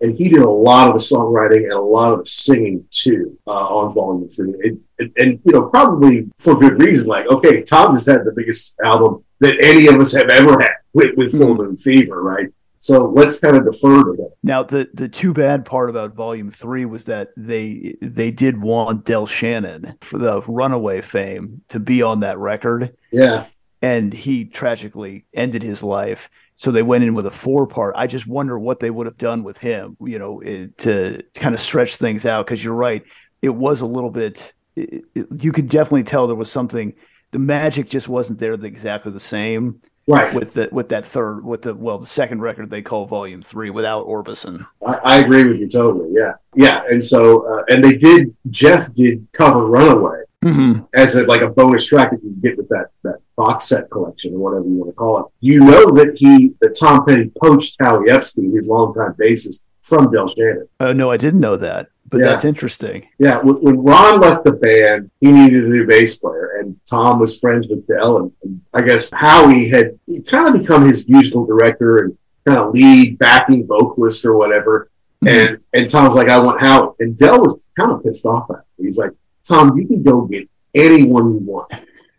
and he did a lot of the songwriting and a lot of the singing too uh, on Volume Three. It, it, and you know, probably for good reason. Like, okay, Tom has had the biggest album that any of us have ever had with, with Full Moon Fever, right? So let's kind of defer to that. Now the the too bad part about Volume Three was that they they did want Del Shannon for the Runaway fame to be on that record. Yeah. and he tragically ended his life. So they went in with a four part. I just wonder what they would have done with him, you know, it, to kind of stretch things out. Because you're right, it was a little bit. It, it- you could definitely tell there was something. The magic just wasn't there the, exactly the same. Right. With the with that third with the well the second record they call Volume Three without Orbison. I, I agree with you totally. Yeah, yeah. And so, uh, and they did. Jeff did cover "Runaway" Mm-hmm. as a, like a bonus track that you can get with that that box set collection or whatever you want to call it. You know that he that Tom Petty poached Howie Epstein, his longtime bassist, from Del Shannon. Uh, no, I didn't know that, but Yeah. that's interesting. Yeah, when, when Ron left the band, he needed a new bass player, and Tom was friends with Del, and, and I guess Howie had kind of become his musical director and kind of lead backing vocalist or whatever. And and Tom's like, I want Howie, and Del was kind of pissed off at him. He's like, Tom, you can go get anyone you want,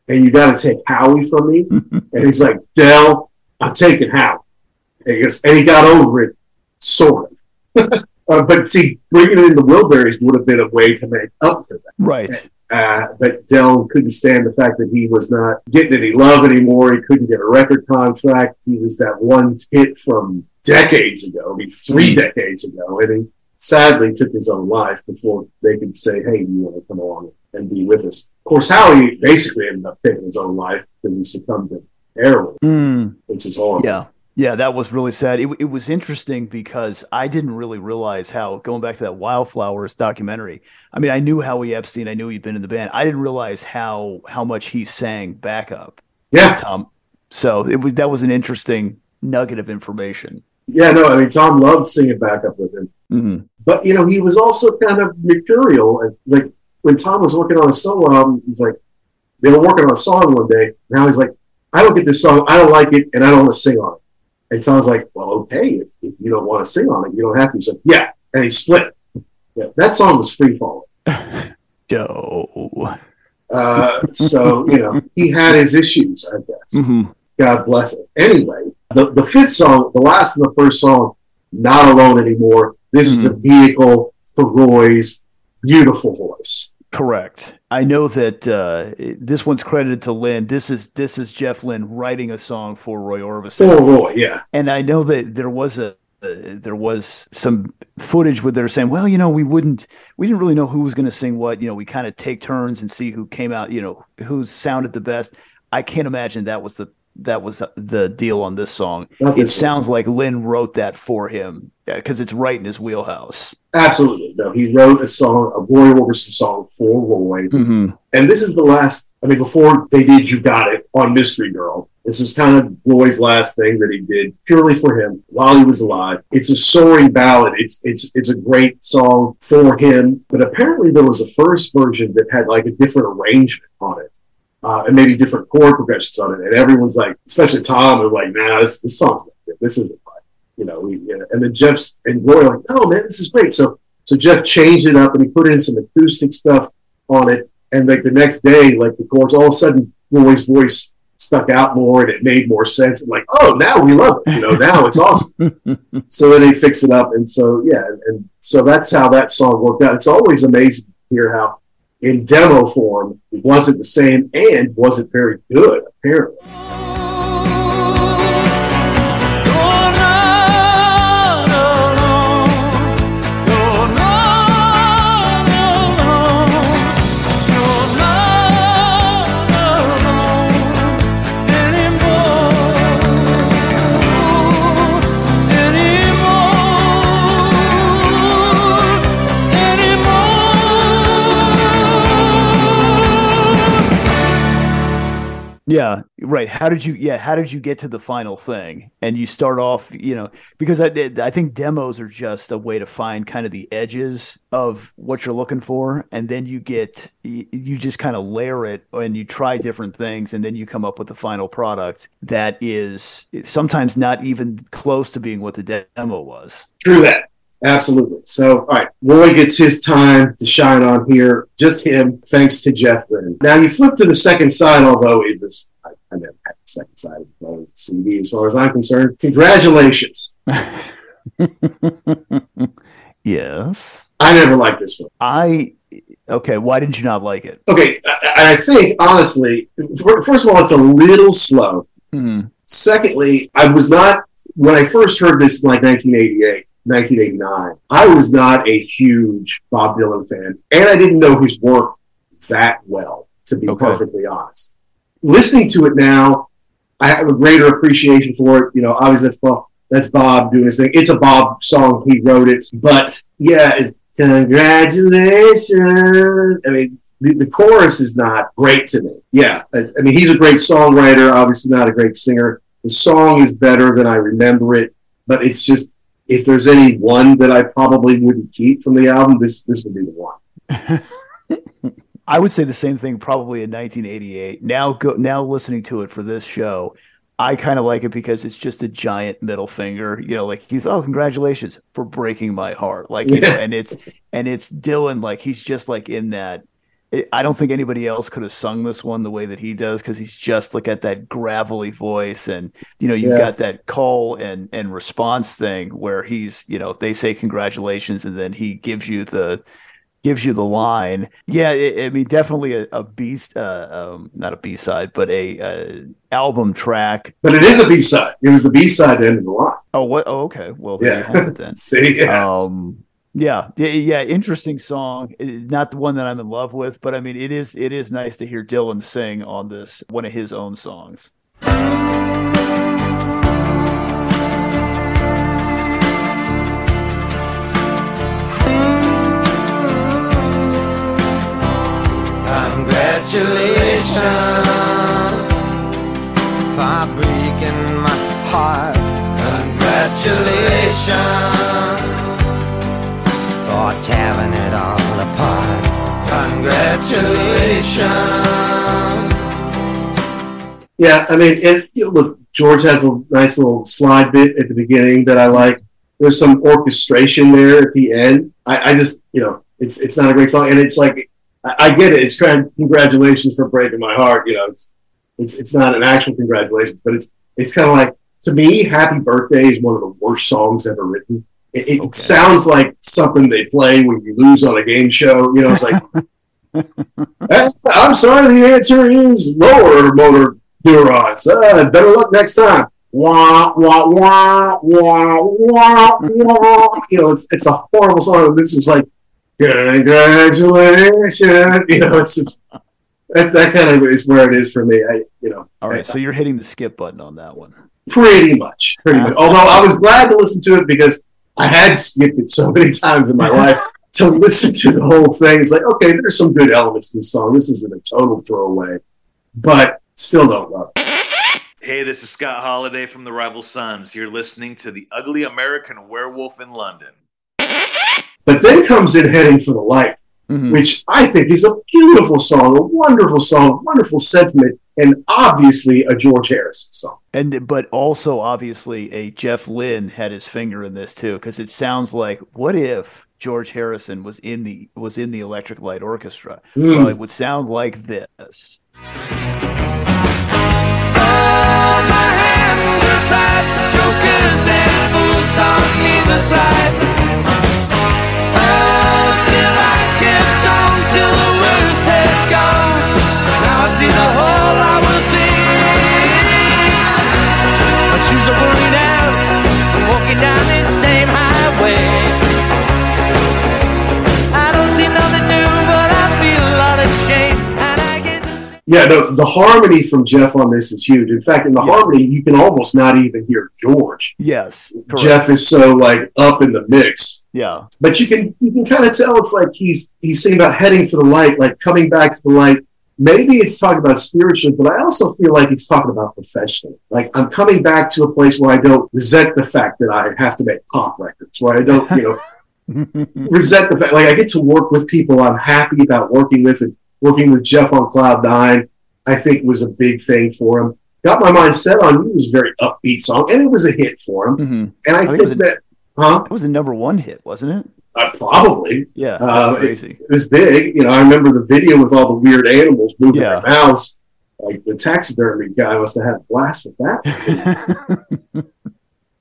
and you got to take Howie from me. [laughs] and he's like, Del, I'm taking Howie. And he, goes, and he got over it, sort of. [laughs] Uh, but see, bringing in the Wilburys would have been a way to make up for that. Right. Uh, but Del couldn't stand the fact that he was not getting any love anymore. He couldn't get a record contract. He was that one hit from decades ago, I mean, three decades ago, and he sadly took his own life before they could say, "Hey, you want to come along and be with us?" Of course, Howie basically ended up taking his own life because he succumbed to heroin, Mm. which is horrible. Yeah. Yeah, that was really sad. It, it was interesting because I didn't really realize how, going back to that Wildflowers documentary, I mean, I knew Howie Epstein, I knew he'd been in the band. I didn't realize how how much he sang backup. Yeah. Tom. So it was that was an interesting nugget of information. Yeah, no, I mean, Tom loved singing backup with him. Mhm. But you know, he was also kind of mercurial. Like when Tom was working on a solo album, he's like, they were working on a song one day. Now he's like, I don't get this song, I don't like it, and I don't want to sing on it. And Tom's like, well, okay, if, if you don't want to sing on it, you don't have to. He's like, yeah, and he split. Yeah, that song was free falling. [laughs] Doe. Uh, so you know, he had his issues, I guess. Mhm. God bless him. Anyway, the, the fifth song, the last and the first song, Not Alone Anymore. This is a vehicle for Roy's beautiful voice. Correct. I know that uh, this one's credited to Lynne. This is this is Jeff Lynne writing a song for Roy Orbison. For Roy, yeah. And I know that there was a uh, there was some footage where they're saying, well, you know, we wouldn't, we didn't really know who was going to sing what. You know, we kind of take turns and see who came out. You know, who sounded the best. I can't imagine that was the that was the deal on this song. Not It this one. sounds like Lynne wrote that for him because it's right in his wheelhouse. Absolutely. No, he wrote a song, a Roy Orbison song for Roy. Mm-hmm. And this is the last, I mean, before they did You Got It on Mystery Girl, this is kind of Roy's last thing that he did purely for him while he was alive. It's a soaring ballad. It's it's it's a great song for him. But apparently there was a first version that had like a different arrangement on it. Uh, and maybe different chord progressions on it. And everyone's like, especially Tom, was like, nah, this, this song's not good. This isn't right. You know, we, yeah. and then Jeff's and Roy are like, oh man, this is great. So so Jeff changed it up and he put in some acoustic stuff on it. And like the next day, like the chords, all of a sudden Roy's voice stuck out more and it made more sense. And like, oh, now we love it. You know, now it's awesome. [laughs] so then they fix it up. And so, yeah. And so that's how that song worked out. It's always amazing to hear how in demo form, it wasn't the same and wasn't very good, apparently. Yeah, right. How did you? Yeah, how did you get to the final thing? And you start off, you know, because I did. I think demos are just a way to find kind of the edges of what you're looking for, and then you get you just kind of layer it and you try different things, and then you come up with the final product that is sometimes not even close to being what the demo was. True that. Absolutely. So, all right, Roy gets his time to shine on here. Just him, thanks to Jeff Lynne. Now, you flip to the second side, although it was, I, I never had the second side of the CD as far as I'm concerned. Congratulations. [laughs] yes. I never liked this one. I, okay, why did you not like it? Okay, I, I think, honestly, first of all, it's a little slow. Mm. Secondly, I was not, when I first heard this in like 1988, 1989. I was not a huge Bob Dylan fan, and I didn't know his work that well, to be Okay. perfectly honest. Listening to it now, I have a greater appreciation for it. You know, obviously that's Bob, that's Bob doing his thing. It's a Bob song; he wrote it. But yeah, it, congratulations. I mean, the, the chorus is not great to me. Yeah, I, I mean, he's a great songwriter. Obviously, not a great singer. The song is better than I remember it, but it's just if there's any one that I probably wouldn't keep from the album, this this would be the one. [laughs] I would say the same thing probably in 1988. Now go now listening to it for this show, I kind of like it because it's just a giant middle finger. You know, like he's oh congratulations for breaking my heart. Like you know, and it's and it's Dylan like he's just like in that. I- I don't think anybody else could have sung this one the way that he does because he's just like at that gravelly voice and you know you've Yeah. got that call and and response thing where he's you know they say congratulations and then he gives you the gives you the line. Yeah, I I mean, definitely a, a beast, uh, um, not a B side, but a uh, album track. But it is a B side. It was the B side end of the line. Oh, what? Oh, okay. Well, Yeah. have it then. [laughs] See, yeah. Um, yeah, yeah. Interesting song. Eh, Not the one that I'm in love with, but I mean, it is. It is nice to hear Dylan sing on this one of his own songs. Congratulations for breaking my heart. Congratulations for tearing it all apart. Congratulations. Yeah, I mean, you know, look, George has a nice little slide bit at the beginning that I like. There's some orchestration there at the end. I, I just, you know, it's it's not a great song, and it's like I, I get it. It's congratulations for breaking my heart. You know, it's it's it's not an actual congratulations, but it's it's kind of like to me, Happy Birthday is one of the worst songs ever written. It, it sounds like something they play when you lose on a game show. You know, it's like [laughs] "Eh, I'm sorry, the answer is lower motor neurons. Uh, better luck next time. Wah, wah, wah, wah, wah, wah. You know, it's, it's a horrible song. This is like, congratulations. You know, it's, it's that, that kind of is where it is for me. I, you know, All right, so you're hitting the skip button on that one. pretty much, pretty much. Although I was glad to listen to it because I had skipped it so many times in my [laughs] life. To listen to the whole thing, it's like, okay, there's some good elements to this song. This isn't a total throwaway, but still don't love it. Hey, this is Scott Holiday from the Rival Sons. You're listening to The Ugly American Werewolf in London. But then comes in Heading for the Light, mm-hmm. which I think is a beautiful song, a wonderful song, wonderful sentiment, and obviously a George Harrison song. And but also obviously a Jeff Lynne had his finger in this too because it sounds like what if George Harrison was in the was in the Electric Light Orchestra? Hmm. Well, it would sound like this. Jokers and fools on either side. Oh, see the hole I was in. My shoes are worn out. I'm walking down this same highway. I don't see nothing new, but I feel a lot of change. And I get the Yeah, the, the harmony from Jeff on this is huge. In fact, in the harmony, you can almost not even hear George. Yes, correct. Jeff is so like up in the mix. Yeah. But you can you can kind of tell it's like he's he's singing about heading for the light, like coming back to the light, maybe it's talking about spiritually, but I also feel like it's talking about professionally. Like I'm coming back to a place where I don't resent the fact that I have to make pop records, where I don't, you know, [laughs] resent the fact like I get to work with people I'm happy about working with and working with Jeff on Cloud Nine, I think was a big thing for him. Got my mind set on you was a very upbeat song, and it was a hit for him. Mm-hmm. And I, I think think a- that, huh? It was a number one hit, wasn't it? Uh, probably. Yeah, Uh, it- It, was big. You know, I remember the video with all the weird animals moving Yeah. their mouths. Like the taxidermy guy must have had a blast with that. [laughs]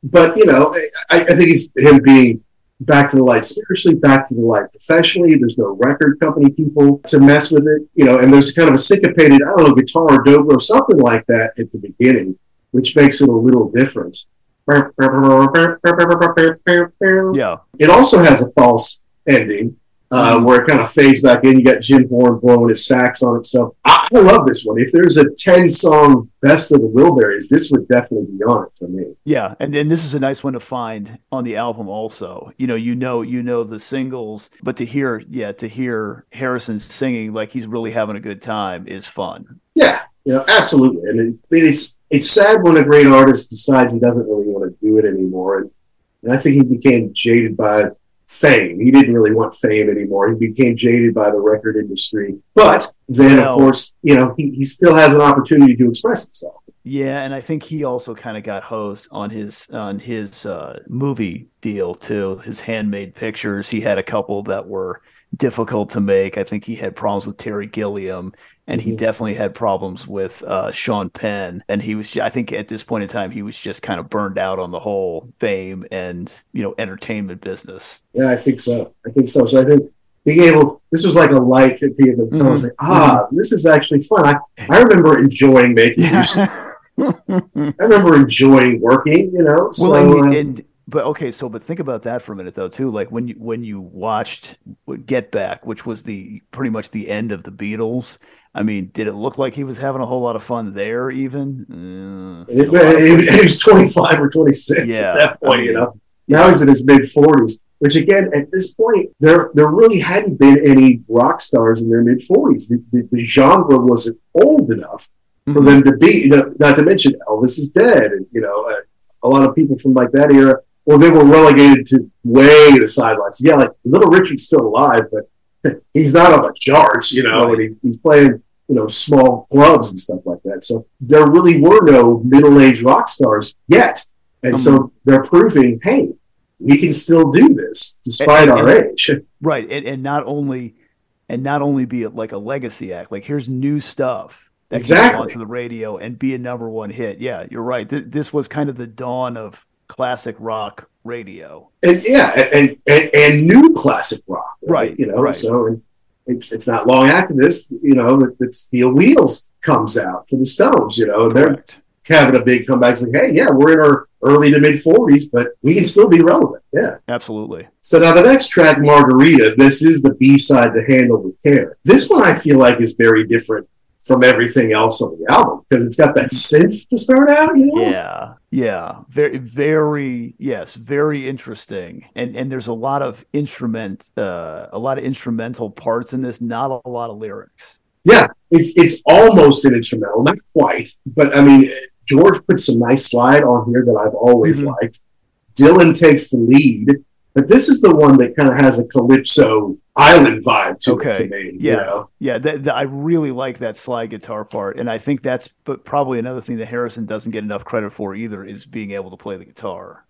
but you know, I, I think it's him being back to the light spiritually, back to the light professionally. There's no record company people to mess with it, you know, and there's kind of a syncopated, I don't know, guitar or dobro, something like that at the beginning, which makes it a little different. Yeah. It also has a false ending uh, Mm-hmm. where it kind of fades back in. You got Jim Horn blowing his sax on it. So I, I love this one. If there's a 10 song best of the Wilburys, this would definitely be on it for me. Yeah, and then this is a nice one to find on the album also. You know, you know, you know the singles, but to hear, yeah, to hear Harrison singing like he's really having a good time is fun. Yeah, you know, absolutely. And I mean, it's it's sad when a great artist decides he doesn't really want to do it anymore. And, and I think he became jaded by fame. He didn't really want fame anymore. He became jaded by the record industry. But then, Well- of course, you know, he, he still has an opportunity to express himself. Yeah, and I think he also kind of got hosed on his on his uh, movie deal too. His handmade pictures. He had a couple that were difficult to make. I think he had problems with Terry Gilliam, and he definitely had problems with uh, Sean Penn. And he was, I think, at this point in time, he was just kind of burned out on the whole fame and you know entertainment business. Yeah, I think so. I think so. So I think being able, this was like a light at the end of the tunnel. I was like, ah, this is actually fun. I, I remember enjoying making music. [laughs] I remember enjoying working, you know. So, well, and, uh, and but okay, so but think about that for a minute though too. Like when you when you watched Get Back, which was the pretty much the end of the Beatles. I mean, did it look like he was having a whole lot of fun there? Even Uh, he was [laughs] 25 or 26 Yeah, at that point, I you know. Now he's in his mid 40s, which again, at this point, there there really hadn't been any rock stars in their mid 40s. The, the, the genre wasn't old enough for Mm-hmm. them to be, you know, not to mention Elvis is dead, and, you know, uh, a lot of people from like that era, or they were relegated to way the sidelines. Yeah, like Little Richard's still alive, but he's not on the charts, you know, Right. and he, he's playing, you know, small clubs and stuff like that. So there really were no middle-aged rock stars yet. And so Um, they're proving, hey, we can still do this despite And- our age. [laughs] right? And, and not only and not only be it like a legacy act. Like here's new stuff that can Exactly. go onto the radio and be a number one hit. Yeah, you're right. Th- this was kind of the dawn of classic rock radio. and yeah, and, and and new classic rock, Right, You know, right. so and it's, it's not long after this, you know, that, that Steel Wheels comes out for the Stones. You know, and they're Correct. having a big comeback. It's like, hey, yeah, we're in our early to mid forties, but we can still be relevant. Yeah. Absolutely. So now the next track, Margarita, this is the B side to Handle with Care. This one I feel like is very different from everything else on the album because it's got that synth to start out. You know? Yeah, yeah, very, very, yes, very interesting. And and there's a lot of instrument, uh, a lot of instrumental parts in this. Not a lot of lyrics. Yeah, it's it's almost an instrumental, not quite, but I mean, George put some nice slide on here that I've always Mhm. liked. Dylan takes the lead, but this is the one that kind of has a calypso island vibe to it to me. you Yeah, know? yeah. That, that- I really like that slide guitar part, and I think that's but probably another thing that Harrison doesn't get enough credit for either is being able to play the guitar.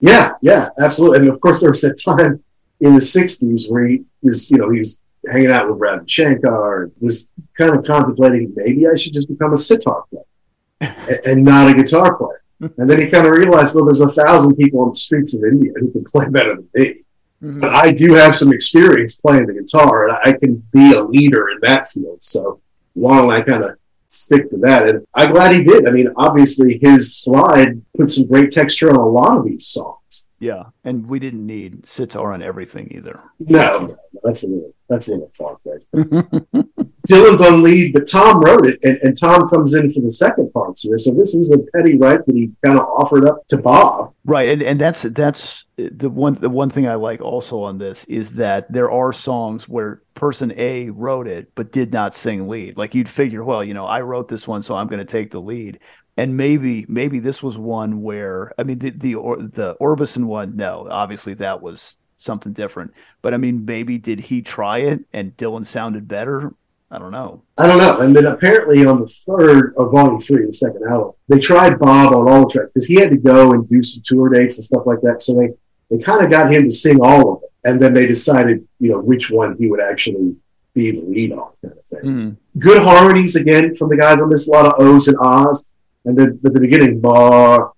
Yeah, yeah, absolutely. And of course, there was that time in the '60s where he was, you know, he was hanging out with Ravi Shankar and was kind of contemplating maybe I should just become a sitar player [laughs] and, and not a guitar player. And then he kind of realized, well, there's a thousand people on the streets of India who can play better than me. Mm-hmm. But I do have some experience playing the guitar, and I can be a leader in that field. So don't I kind of stick to that? And I'm glad he did. I mean, obviously his slide put some great texture on a lot of these songs. Yeah, and we didn't need sitar on everything either. No, no, that's a little that's a little far fetched. [laughs] Dylan's on lead, but Tom wrote it, and, and Tom comes in for the second parts here. So this is a Petty write that he kind of offered up to Bob. Right, and and that's that's the one the one thing I like also on this is that there are songs where person A wrote it but did not sing lead. Like you'd figure, well, you know, I wrote this one, so I'm going to take the lead. And maybe maybe this was one where I mean the the or, the Orbison one, no, obviously that was something different. But I mean, maybe did he try it and Dylan sounded better? I don't know. I don't know. And then apparently on the third of volume three, the second album, they tried Bob on all the tracks because he had to go and do some tour dates and stuff like that. So they they kind of got him to sing all of it, and then they decided, you know, which one he would actually be the lead on, kind of thing. Mm-hmm. Good harmonies again from the guys on this. A lot of O's and Ahs, and then at the beginning, bar,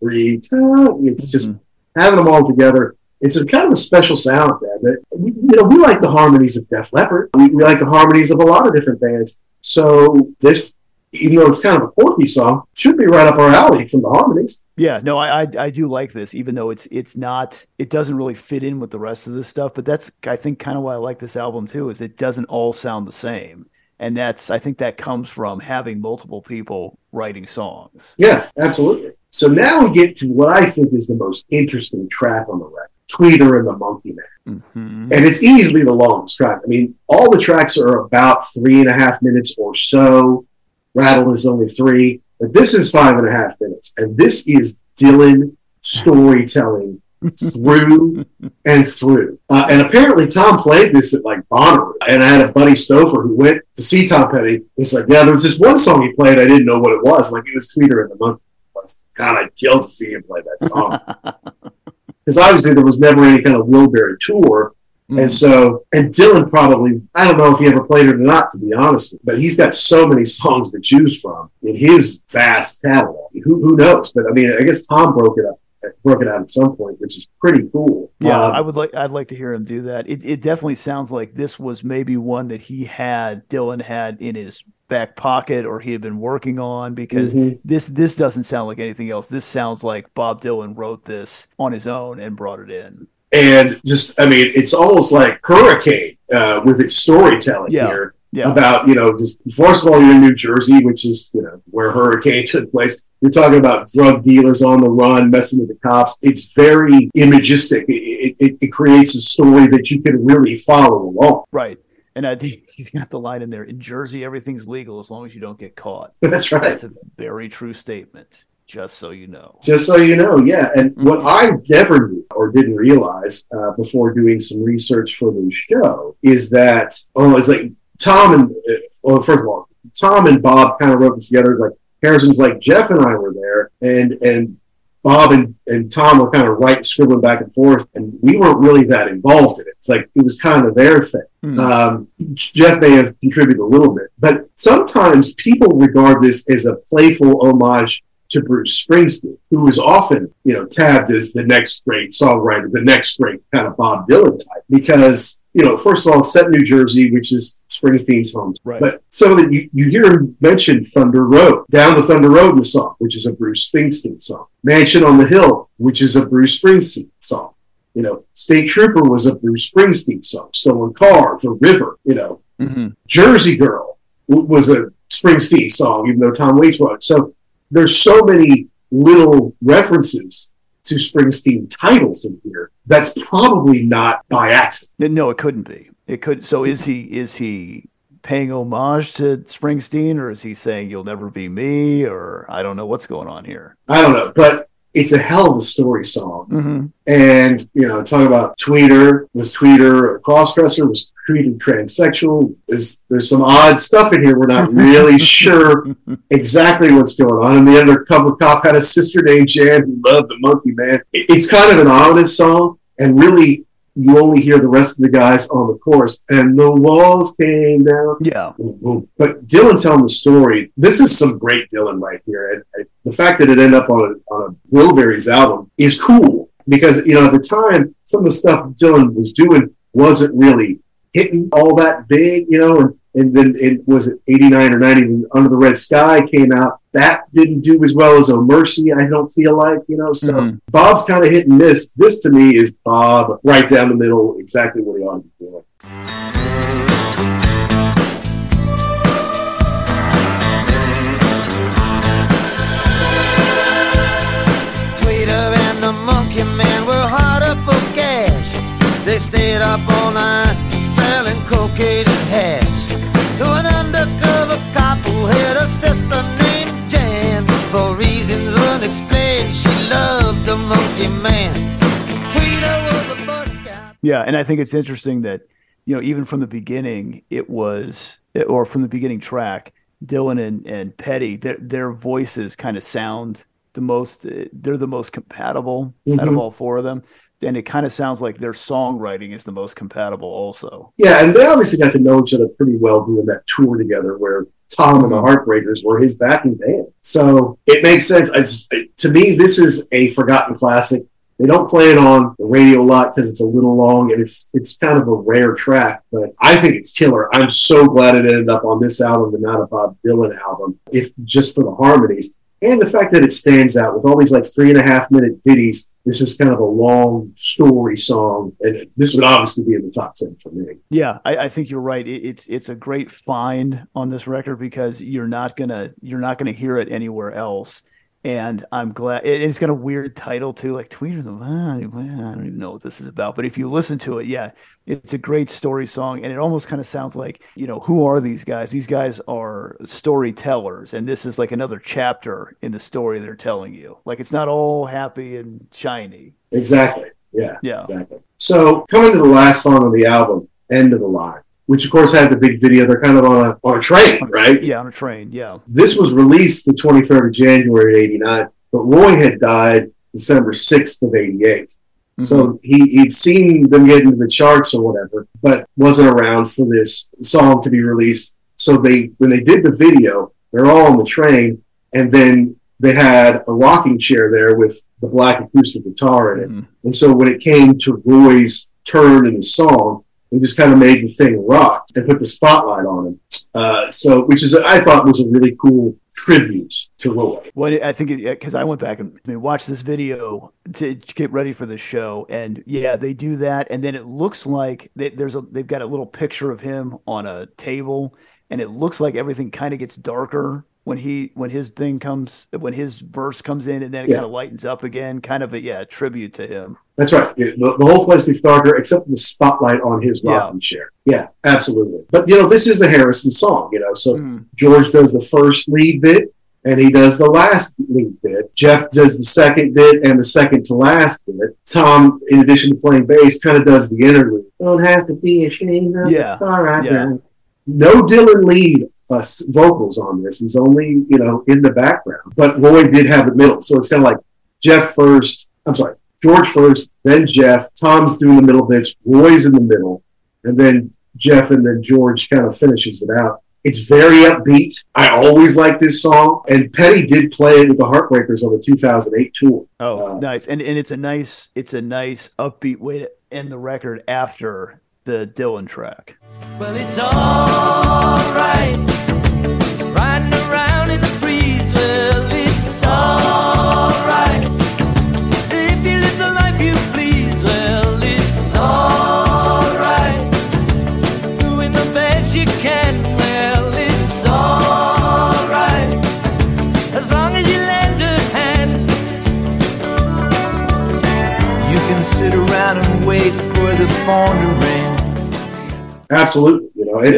Rita. It's just mm-hmm. having them all together. It's a kind of a special sound, man. That we, you know, we like the harmonies of Def Leppard. We, we like the harmonies of a lot of different bands. So this, even though it's kind of a quirky song, should be right up our alley from the harmonies. Yeah, no, I, I I do like this, even though it's it's not it doesn't really fit in with the rest of this stuff. But that's I think kind of why I like this album too, is it doesn't all sound the same. And that's I think that comes from having multiple people writing songs. Yeah, absolutely. So now we get to what I think is the most interesting track on the record. Tweeter and the Monkey Man. Mm-hmm. And it's easily the longest track. I mean, all the tracks are about three and a half minutes or so. Rattle is only three, but this is five and a half minutes. And this is Dylan storytelling [laughs] through and through. Uh, and apparently, Tom played this at like And I had a buddy Stouffer who went to see Tom Petty. He's like, Yeah, there was this one song he played. I didn't know what it was. I'm like, it was Tweeter in the Month. God, I'd kill to see him play that song. [laughs] Because obviously there was never any kind of Wilbury tour. Mm. And so, and Dylan probably, I don't know if he ever played it or not, to be honest, but he's got so many songs to choose from in his vast catalog. Who, who knows? But I mean, I guess Tom broke it up, broke it out at some point, which is pretty cool. Yeah, Um, I would like I'd like to hear him do that. It it definitely sounds like this was maybe one that he had Dylan had in his back pocket or he had been working on because Mhm. this this doesn't sound like anything else. This sounds like Bob Dylan wrote this on his own and brought it in. and just, I mean, it's almost like Hurricane uh, with its storytelling Yeah. here. Yeah. about you know just first of all you're in New Jersey, which is you know where Hurricane [laughs] took place. You're talking about drug dealers on the run, messing with the cops. It's very imagistic. It, it, it creates a story that you can really follow along. Right. And I think [laughs] he's got the line in there in Jersey, everything's legal as long as you don't get caught. [laughs] That's right. That's a very true statement, just so you know. Just so you know, yeah. And what I never knew or didn't realize uh, before doing some research for the show is that, oh, it's like Tom and, uh, well, first of all, Tom and Bob kind of wrote this together. Like Harrison's like Jeff and I were there, and and Bob and, and Tom were kind of writing, scribbling back and forth, and we weren't really that involved in it. It's like it was kind of their thing. Hmm. Um, Jeff may have contributed a little bit, but sometimes people regard this as a playful homage to Bruce Springsteen, who was often, you know, tabbed as the next great songwriter, the next great kind of Bob Dylan type, because, you know, first of all, set New Jersey, which is Springsteen's home. Right. But so that you, you hear him mention Thunder Road, Down the Thunder Road in the song, which is a Bruce Springsteen song. Mansion on the Hill, which is a Bruce Springsteen song. You know, State Trooper was a Bruce Springsteen song. Stolen Car, The River, you know, Mm-hmm. Jersey Girl was a Springsteen song, even though Tom Waits wrote it. So there's so many little references to Springsteen titles in here. That's probably not by accident. No, it couldn't be. It could. So is he? Is he paying homage to Springsteen, or is he saying "You'll never be me"? Or I don't know what's going on here. I don't know, but it's a hell of a story song. Mm-hmm. And, you know, talk about Tweeter. Was Tweeter a crossdresser? Was Tweeter transsexual? Is there's some odd stuff in here. We're not really [laughs] sure exactly what's going on. And the undercover cop had a sister named Jan who loved the monkey man. It- It's kind of an ominous song, and really you only hear the rest of the guys on the chorus. And the walls came down. Yeah. But Dylan telling the story, this is some great Dylan right here. And, and the fact that it ended up on a, on a Wilburys album is cool because, you know, at the time, some of the stuff Dylan was doing wasn't really hitting all that big, you know, and and then it was it 89 or 90 when Under the Red Sky came out. That didn't do as well as Oh Mercy, I don't feel like, you know. So Mhm. Bob's kind of hit and miss. This to me is Bob right down the middle, exactly what he ought to be doing. They stayed up all night selling cocaine and hash. To an undercover cop who had a sister named Jan. For reasons unexplained, she loved the Monkey Man. Tweeter was a Boy Scout. Yeah, and I think it's interesting that you know even from the beginning it was or from the beginning track, Dylan and and Petty their their voices kind of sound the most uh, they're the most compatible out of Mhm. all four of them, and it kind of sounds like their songwriting is the most compatible also. Yeah, and they obviously got to know each other pretty well doing that tour together where Tom and the Heartbreakers were his backing band. So it makes sense. Just, to me, this is a forgotten classic. They don't play it on the radio a lot because it's a little long and it's it's kind of a rare track, but I think it's killer. I'm so glad it ended up on this album and not a Bob Dylan album, if just for the harmonies. And the fact that it stands out with all these like three and a half minute ditties. This is kind of a long story song, and this would obviously be in the top ten for me. Yeah, I, I think you're right. It, it's it's a great find on this record because you're not gonna you're not gonna hear it anywhere else. And I'm glad it, it's got a weird title too, like Tweeter the Man. I don't even know what this is about. But if you listen to it, yeah, it's a great story song, and it almost kind of sounds like you know who are these guys? These guys are storytellers, and this is like another chapter in the story they're telling you. Like it's not all happy and shiny. Exactly. Yeah. Yeah. Exactly. So coming to the last song on the album, "End of the Line," which of course had the big video. They're kind of on a on a train, right? Yeah, on a train. Yeah. This was released the 23rd of January of '89, but Roy had died December 6th of '88. So he, he'd seen them get into the charts or whatever, but wasn't around for this song to be released. So they, when they did the video, they're all on the train, and then they had a rocking chair there with the black acoustic guitar in it. And so when it came to Roy's turn in the song, they just kind of made the thing rock and put the spotlight on him. Uh, so, which is I thought was a really cool tribute to Roy. Well, I think because I went back and I mean, watched this video to get ready for the show, and yeah, they do that, and then it looks like they, there's a they've got a little picture of him on a table, and it looks like everything kind of gets darker when he when his thing comes when his verse comes in, and then it Yeah. kind of lightens up again, kind of a yeah tribute to him. That's right. Yeah, The, the whole place gets darker except for the spotlight on his Yeah. rocking chair. Yeah, absolutely. But you know, this is a Harrison song, you know, so Mm-hmm. George does the first lead bit and he does the last lead bit. Jeff does the second bit and the second to last bit. Tom, in addition to playing bass, kind of does the interlude. Don't have to be ashamed of Yeah, the far I've yeah. No Dylan lead uh, vocals on this. He's only, you know, in the background. But Roy did have the middle. So it's kind of like Jeff first. I'm sorry, George first, then Jeff. Tom's doing the middle bits. Roy's in the middle. And then Jeff and then George kind of finishes it out. It's very upbeat. I always like this song. And Petty did play it with the Heartbreakers on the 2008 tour. Oh, nice, and and it's a nice it's a nice upbeat way to end the record after the Dylan track. Well, it's alright. Riding Absolutely. You know, it,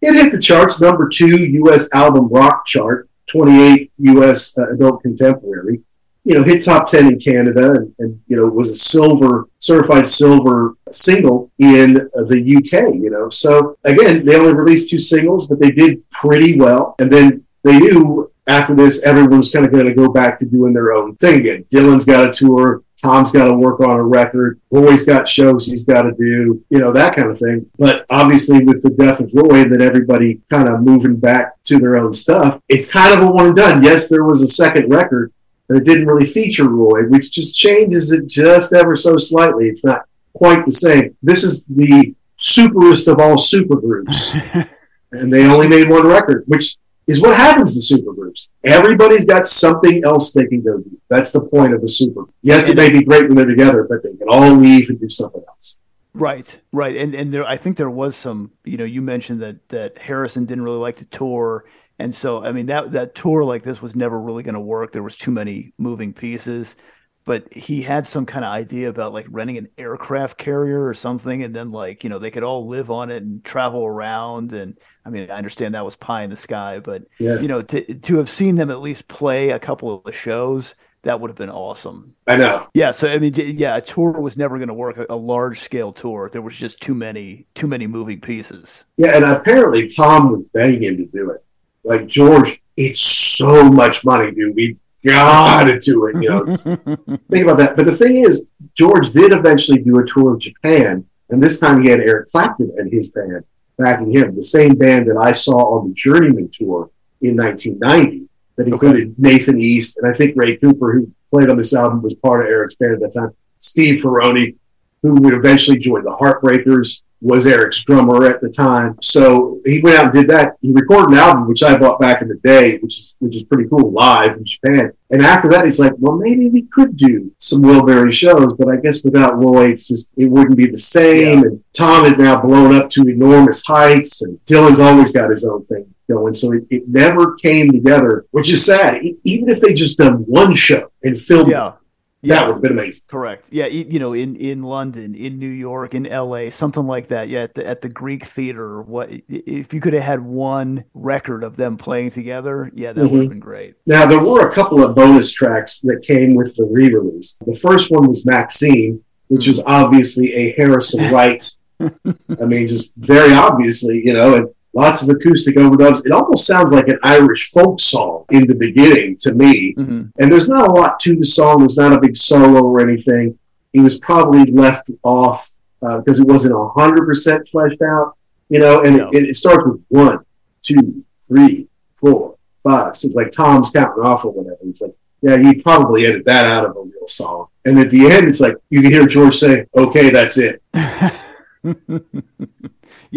it hit the charts, number two U.S. album rock chart, 28 U.S. Uh, adult contemporary. You know, hit top 10 in Canada and, and, you know, was a silver, certified silver single in the UK, you know. So, again, they only released two singles, but they did pretty well. And then they knew after this, everyone was kind of going to go back to doing their own thing again. Dylan's got a tour. Tom's got to work on a record. Roy's got shows he's got to do, you know, that kind of thing. But obviously, with the death of Roy, then everybody kind of moving back to their own stuff, it's kind of a one and done. Yes, there was a second record, but it didn't really feature Roy, which just changes it just ever so slightly. It's not quite the same. This is the superest of all supergroups. [laughs] and they only made one record, which is what happens to supergroups. Everybody's got something else they can go do. That's the point of a super. Yes, it may be great when they're together, but they can all leave and do something else. Right, right, and and there, I think there was some. You know, you mentioned that that Harrison didn't really like to tour, and so I mean that that tour like this was never really going to work. There was too many moving pieces, but he had some kind of idea about like renting an aircraft carrier or something, and then like you know they could all live on it and travel around. And I mean, I understand that was pie in the sky, but Yeah. you know to to have seen them at least play a couple of the shows. That would have been awesome. I know. Yeah, so I mean, yeah, a tour was never going to work. A, a large scale tour, there was just too many, too many moving pieces. Yeah, and apparently Tom was begging him to do it. Like George, it's so much money, dude. We gotta do it. You know, [laughs] think about that. But the thing is, George did eventually do a tour of Japan, and this time he had Eric Clapton and his band backing him, the same band that I saw on the Journeyman tour in 1990 that included Nathan East and I think Ray Cooper, who played on this album, was part of Eric's band at that time. Steve Ferrone, who would eventually join the Heartbreakers, was Eric's drummer at the time. So he went out and did that. He recorded an album which I bought back in the day, which is which is pretty cool, live in Japan. And after that, he's like, well, maybe we could do some Wilbury shows, but I guess without Roy, it's just it wouldn't be the same. And Tom had now blown up to enormous heights, and Dylan's always got his own thing going. So it, it never came together, which is sad. E- even if they just done one show and filmed it, Yeah, that would have been amazing. correct. Yeah, you know, in in London, in New York, in L.A., something like that. Yeah, at the, at the Greek Theater. What if you could have had one record of them playing together? Yeah, that would Mhm. have been great. Now, there were a couple of bonus tracks that came with the re release. The first one was Maxine, which is obviously a Harrison [laughs] write. I mean, just very obviously, you know, and lots of acoustic overdubs. It almost sounds like an Irish folk song in the beginning to me. Mm-hmm. And there's not a lot to the song, there's not a big solo or anything. He was probably left off uh, because it wasn't 100% fleshed out, you know, and it, it starts with one, two, three, four, five. So it's like Tom's counting off or whatever. It's like, yeah, you'd probably edit that out of a real song. And at the end, it's like you can hear George say, okay, that's it. [laughs]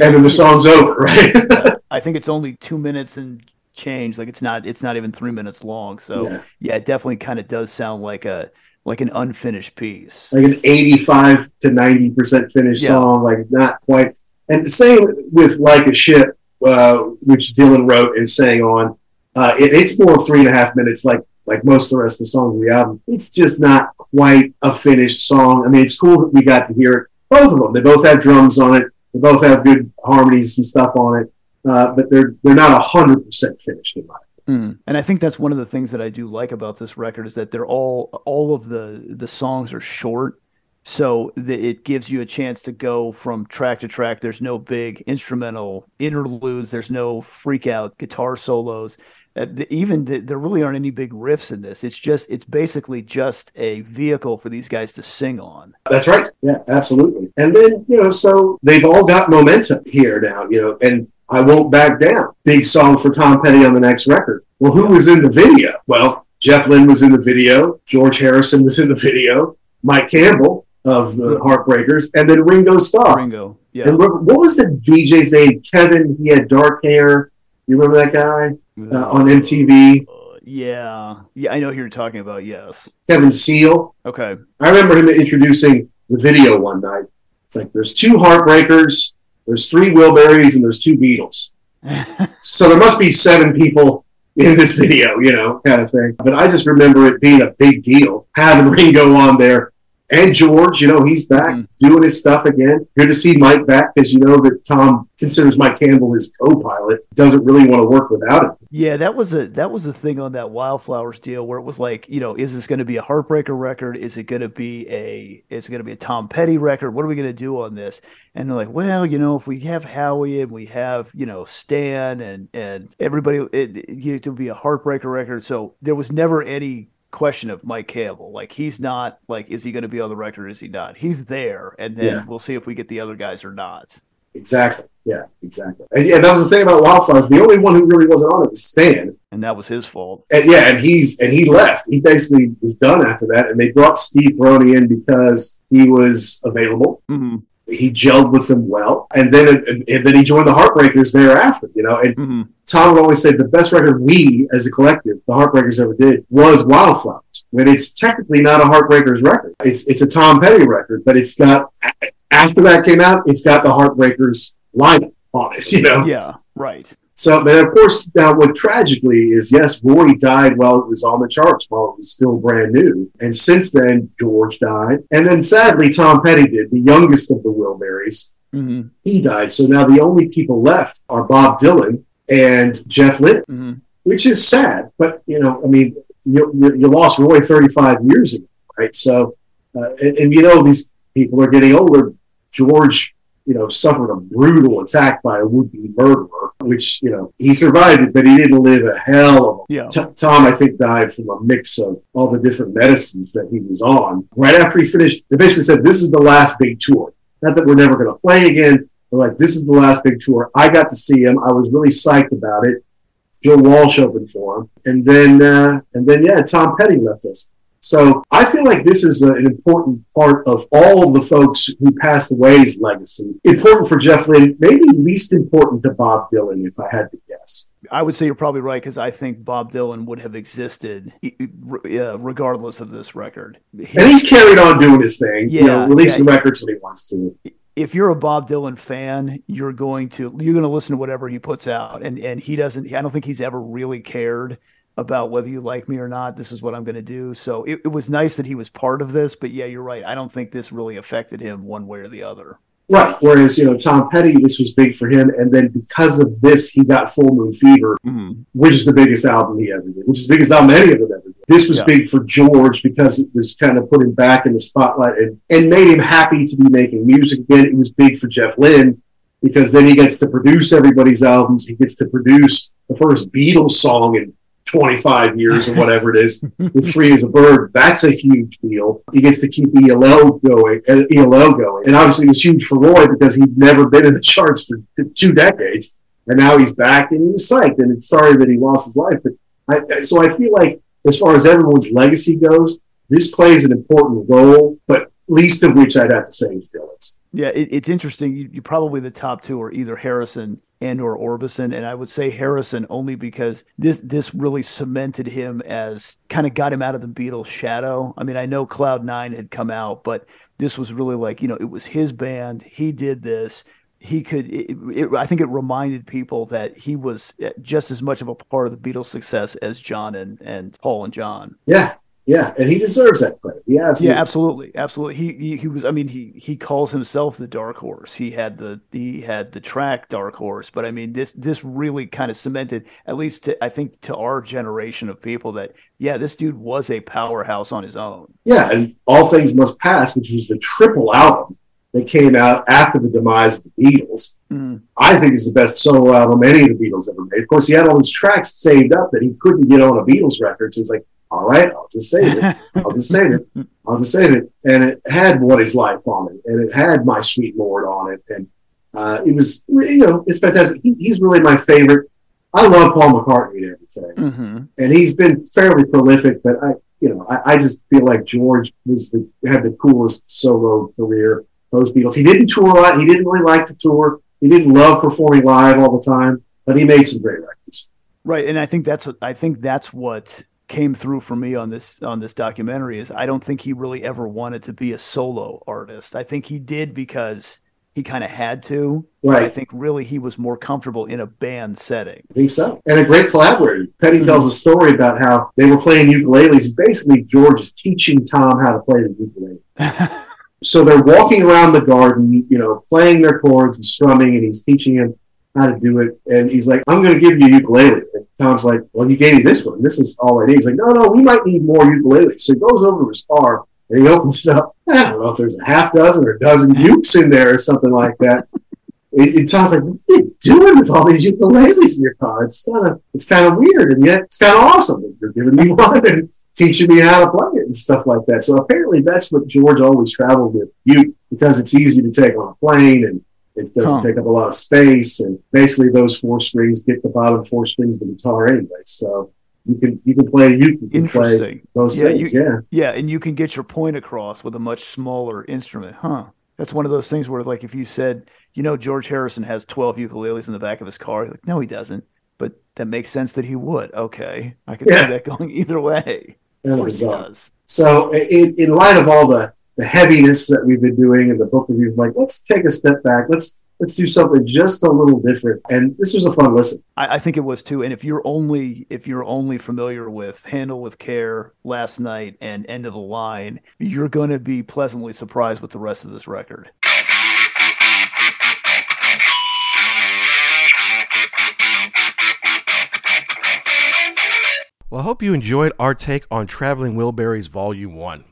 and then the song's over, [laughs] right? I think it's only two minutes and change. Like it's not it's not even three minutes long. So Yeah. yeah, it definitely kind of does sound like a like an unfinished piece. like an 85 to 90% finished Yeah. song, like not quite. And the same with Like a Ship, uh, which Dylan wrote and sang on. Uh, it, it's more three and a half minutes, like like most of the rest of the songs of the album. It's just not quite a finished song. I mean, it's cool that we got to hear it. Both of them. They both have drums on it. They both have good harmonies and stuff on it. Uh, but they're they're not hundred percent finished in my Mm. And I think that's one of the things that I do like about this record is that they're all all of the the songs are short, so that it gives you a chance to go from track to track. There's no big instrumental interludes. There's no freak out guitar solos. Uh, the, even the, there really aren't any big riffs in this. It's just it's basically just a vehicle for these guys to sing on. That's right. Yeah, absolutely. And then, you know, so they've all got momentum here now, you know, and I won't back down. Big song for Tom Petty on the next record. Well, who was in the video? Well, Jeff Lynne was in the video, George Harrison was in the video, Mike Campbell of the Heartbreakers, and then Ringo Starr. Ringo, yeah. And what, what was the VJ's name? Kevin, he had dark hair. You remember that guy uh, on MTV? Yeah, yeah, I know who you're talking about. Yes. Kevin Seal. Okay. I remember him introducing the video one night. It's like there's two Heartbreakers, there's three Wilburys, and there's two Beatles. [laughs] so there must be seven people in this video, you know, kind of thing. But I just remember it being a big deal having Ringo on there. And George, you know, he's back doing his stuff again. Good to see Mike back because you know that Tom considers Mike Campbell his co-pilot. Doesn't really want to work without him. Yeah, that was a that was a thing on that Wildflowers deal where it was like, you know, is this going to be a Heartbreaker record? Is it going to be a is it going to be a Tom Petty record? What are we going to do on this? And they're like, well, you know, if we have Howie and we have you know Stan and and everybody, it, it, it would be a Heartbreaker record. So there was never any question of Mike Campbell. Like he's not like, is he going to be on the record? Is he not? He's there, and then Yeah. we'll see if we get the other guys or not. Exactly. Yeah, exactly. And, and that was the thing about Wildflowers. The only one who really wasn't on it was Stan. And that was his fault. And yeah, and he's and he left. He basically was done after that, and they brought Steve Ferrone in because he was available. Mm-hmm. he gelled with them well, and then and then he joined the Heartbreakers thereafter. You know, and Mm-hmm. Tom would always say the best record we as a collective, the Heartbreakers ever did, was Wildflowers. When it's technically not a Heartbreakers record, it's it's a Tom Petty record, but it's got after that came out, it's got the Heartbreakers lineup on it. [laughs] You know, Yeah, right. so, but of course, now what tragically is, yes, Roy died while it was on the charts, while it was still brand new. And since then, George died. And then sadly, Tom Petty did, the youngest of the Wilburys. Mm-hmm. He died. So now the only people left are Bob Dylan and Jeff Lynne, Mm-hmm. which is sad. But, you know, I mean, you, you, you lost Roy 35 years ago, right? So, uh, and, and you know, these people are getting older. George you know, suffered a brutal attack by a would-be murderer, which, you know, he survived it, but he didn't live a hell of a Yeah. T- Tom, I think, died from a mix of all the different medicines that he was on. Right after he finished, they basically said, this is the last big tour. Not that we're never going to play again, but like, this is the last big tour. I got to see him. I was really psyched about it. Joe Walsh opened for him. And then, uh, and then, yeah, Tom Petty left us. So I feel like this is an important part of all of the folks who passed away's legacy. Important for Jeff Lynne, maybe least important to Bob Dylan, if I had to guess. I would say you're probably right because I think Bob Dylan would have existed uh, regardless of this record. And he's carried on doing his thing, you know, releasing yeah. records when he wants to. if you're a Bob Dylan fan, you're going to you're going to listen to whatever he puts out, and and he doesn't. I don't think he's ever really cared about whether you like me or not. This is what I'm going to do. So it, it was nice that he was part of this, but yeah, you're right. I don't think this really affected him one way or the other. Right. Whereas, you know, Tom Petty, this was big for him. And then because of this, he got Full Moon Fever, mm-hmm. which is the biggest album he ever did, which is the biggest album any of them ever did. This was Yeah. big for George because it was kind of put him back in the spotlight and, and made him happy to be making music again. It was big for Jeff Lynne because then he gets to produce everybody's albums. He gets to produce the first Beatles song in 25 years or [laughs] whatever it is with Free as a Bird. That's a huge deal. He gets to keep ELO going, uh, ELO going. And obviously it was huge for Roy because he'd never been in the charts for two decades. And now he's back and he was psyched. And it's sorry that he lost his life. But I, I- so I feel like as far as everyone's legacy goes, this plays an important role, but least of which I'd have to say is Dylan's. Yeah, it, it's interesting. You, you probably the top two are either Harrison and or Orbison, and I would say Harrison only because this this really cemented him as kind of got him out of the Beatles' shadow. I mean, I know Cloud Nine had come out, but this was really like you know it was his band. He did this. He could. It, it, I think it reminded people that he was uh, just as much of a part of the Beatles' success as John and and Paul and John. Yeah. Yeah. And he deserves that credit. Yeah. Absolutely. Yeah, absolutely, absolutely. He, he he was. I mean, he he calls himself the dark horse. He had the he had the track dark horse, but I mean, this this really kind of cemented, at least to, I think, to our generation of people that yeah, this dude was a powerhouse on his own. Yeah, and All Things Must Pass, which was the triple album that came out after the demise of the Beatles, Mhm. I think is the best solo album any of the Beatles ever made. Of course, he had all these tracks saved up that he couldn't get on a Beatles record. So he's like, all right, I'll just save it. I'll just save it. [laughs] I'll just save it. And it had What Is Life on it, and it had My Sweet Lord on it. And uh, it was, you know, it's fantastic. He, he's really my favorite. I love Paul McCartney and everything Mm-hmm. and he's been fairly prolific. But I, you know, I, I just feel like George was the had the coolest solo career. Those Beatles. He didn't tour a lot. He didn't really like to tour. He didn't love performing live all the time, but he made some great records. Right, and I think that's what I think that's what came through for me on this on this documentary is I don't think he really ever wanted to be a solo artist. I think he did because he kind of had to. but I think really he was more comfortable in a band setting. I think so. And a great collaborator. Petty mm-hmm. tells a story about how they were playing ukuleles. Basically, George is teaching Tom how to play the ukulele. [laughs] so they're walking around the garden, you know, playing their chords and strumming, and he's teaching him how to do it. And he's like, I'm going to give you a ukulele. And Tom's like, Well, you gave me this one. This is all I need. He's like, No, no, we might need more ukuleles. So he goes over to his car and he opens it up. I don't know if there's a half dozen or a dozen ukes in there or something like that. It, Tom's like, what are you doing with all these ukuleles in your car? It's kind of it's kind of weird, and yet it's kind of awesome. You're giving me [laughs] one and teaching me how to play it and stuff like that. So apparently, that's what George always traveled with you because it's easy to take on a plane and it doesn't Huh. take up a lot of space. And basically, those four strings get the bottom four strings of the guitar anyway. So you can you can play you can play those yeah, things. you, yeah. yeah, and you can get your point across with a much smaller instrument, huh? That's one of those things where, like, if you said, you know, George Harrison has 12 ukuleles in the back of his car, like, no, he doesn't. But that makes sense that he would. Okay. I can Yeah. see that going [laughs] either way. That Of course he does. So, in, in light of all the, the heaviness that we've been doing and the book reviews, I'm like, let's take a step back. Let's let's do something just a little different. And this was a fun listen. I, I think it was too. And if you're only if you're only familiar with Handle with Care, Last Night, and End of the Line, you're going to be pleasantly surprised with the rest of this record. Well, I hope you enjoyed our take on Traveling Wilburys Volume 1.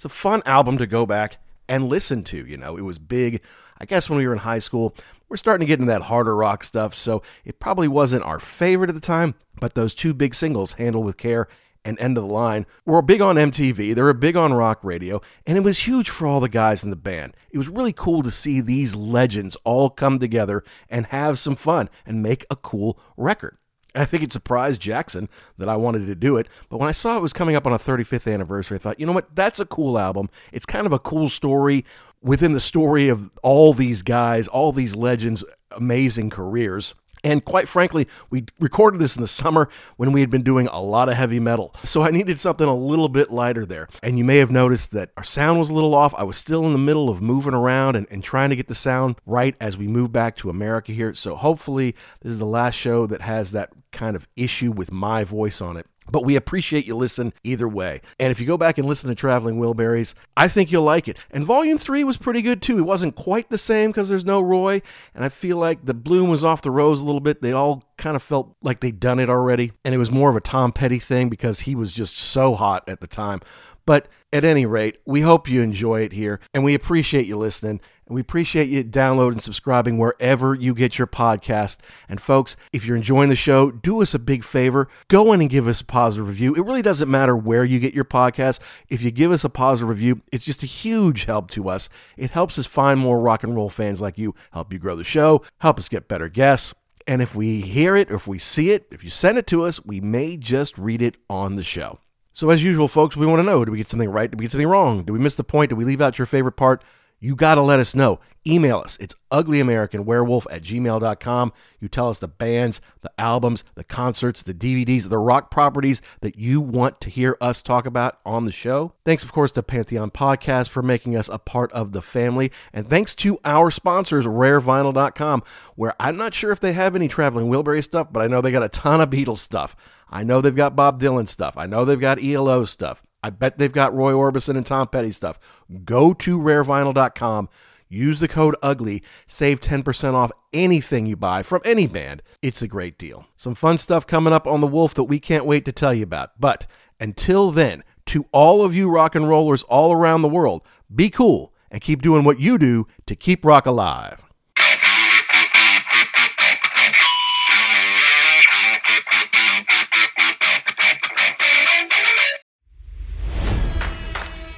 It's a fun album to go back and listen to. You know, it was big, I guess, when we were in high school. We're starting to get into that harder rock stuff, so it probably wasn't our favorite at the time, but those two big singles, Handle with Care and End of the Line, were big on MTV. They were big on rock radio, and it was huge for all the guys in the band. It was really cool to see these legends all come together and have some fun and make a cool record. I think it surprised Jackson that I wanted to do it, but when I saw it was coming up on a 35th anniversary, I thought, you know what? That's a cool album. It's kind of a cool story within the story of all these guys, all these legends, amazing careers. And quite frankly, we recorded this in the summer when we had been doing a lot of heavy metal. So I needed something a little bit lighter there. And you may have noticed that our sound was a little off. I was still in the middle of moving around and, and trying to get the sound right as we move back to America here. So hopefully, this is the last show that has that kind of issue with my voice on it. But we appreciate you listen either way. And if you go back and listen to Traveling Wilburys, I think you'll like it. And Volume 3 was pretty good too. It wasn't quite the same because there's no Roy. And I feel like the bloom was off the rose a little bit. They all kind of felt like they'd done it already. And it was more of a Tom Petty thing because he was just so hot at the time. But at any rate, we hope you enjoy it here. And we appreciate you listening. And we appreciate you downloading and subscribing wherever you get your podcast. And folks, if you're enjoying the show, do us a big favor. Go in and give us a positive review. It really doesn't matter where you get your podcast. If you give us a positive review, it's just a huge help to us. It helps us find more rock and roll fans like you, help you grow the show, help us get better guests. And if we hear it or if we see it, if you send it to us, we may just read it on the show. So, as usual, folks, we want to know did we get something right? Did we get something wrong? Did we miss the point? Did we leave out your favorite part? You got to let us know. Email us. It's uglyamericanwerewolf at gmail.com. You tell us the bands, the albums, the concerts, the DVDs, the rock properties that you want to hear us talk about on the show. Thanks, of course, to Pantheon Podcast for making us a part of the family. And thanks to our sponsors, rarevinyl.com, where I'm not sure if they have any traveling Wilbury stuff, but I know they got a ton of Beatles stuff. I know they've got Bob Dylan stuff. I know they've got ELO stuff. I bet they've got Roy Orbison and Tom Petty stuff. Go to rarevinyl.com. Use the code UGLY. Save 10% off anything you buy from any band. It's a great deal. Some fun stuff coming up on The Wolf that we can't wait to tell you about. But until then, to all of you rock and rollers all around the world, be cool and keep doing what you do to keep rock alive.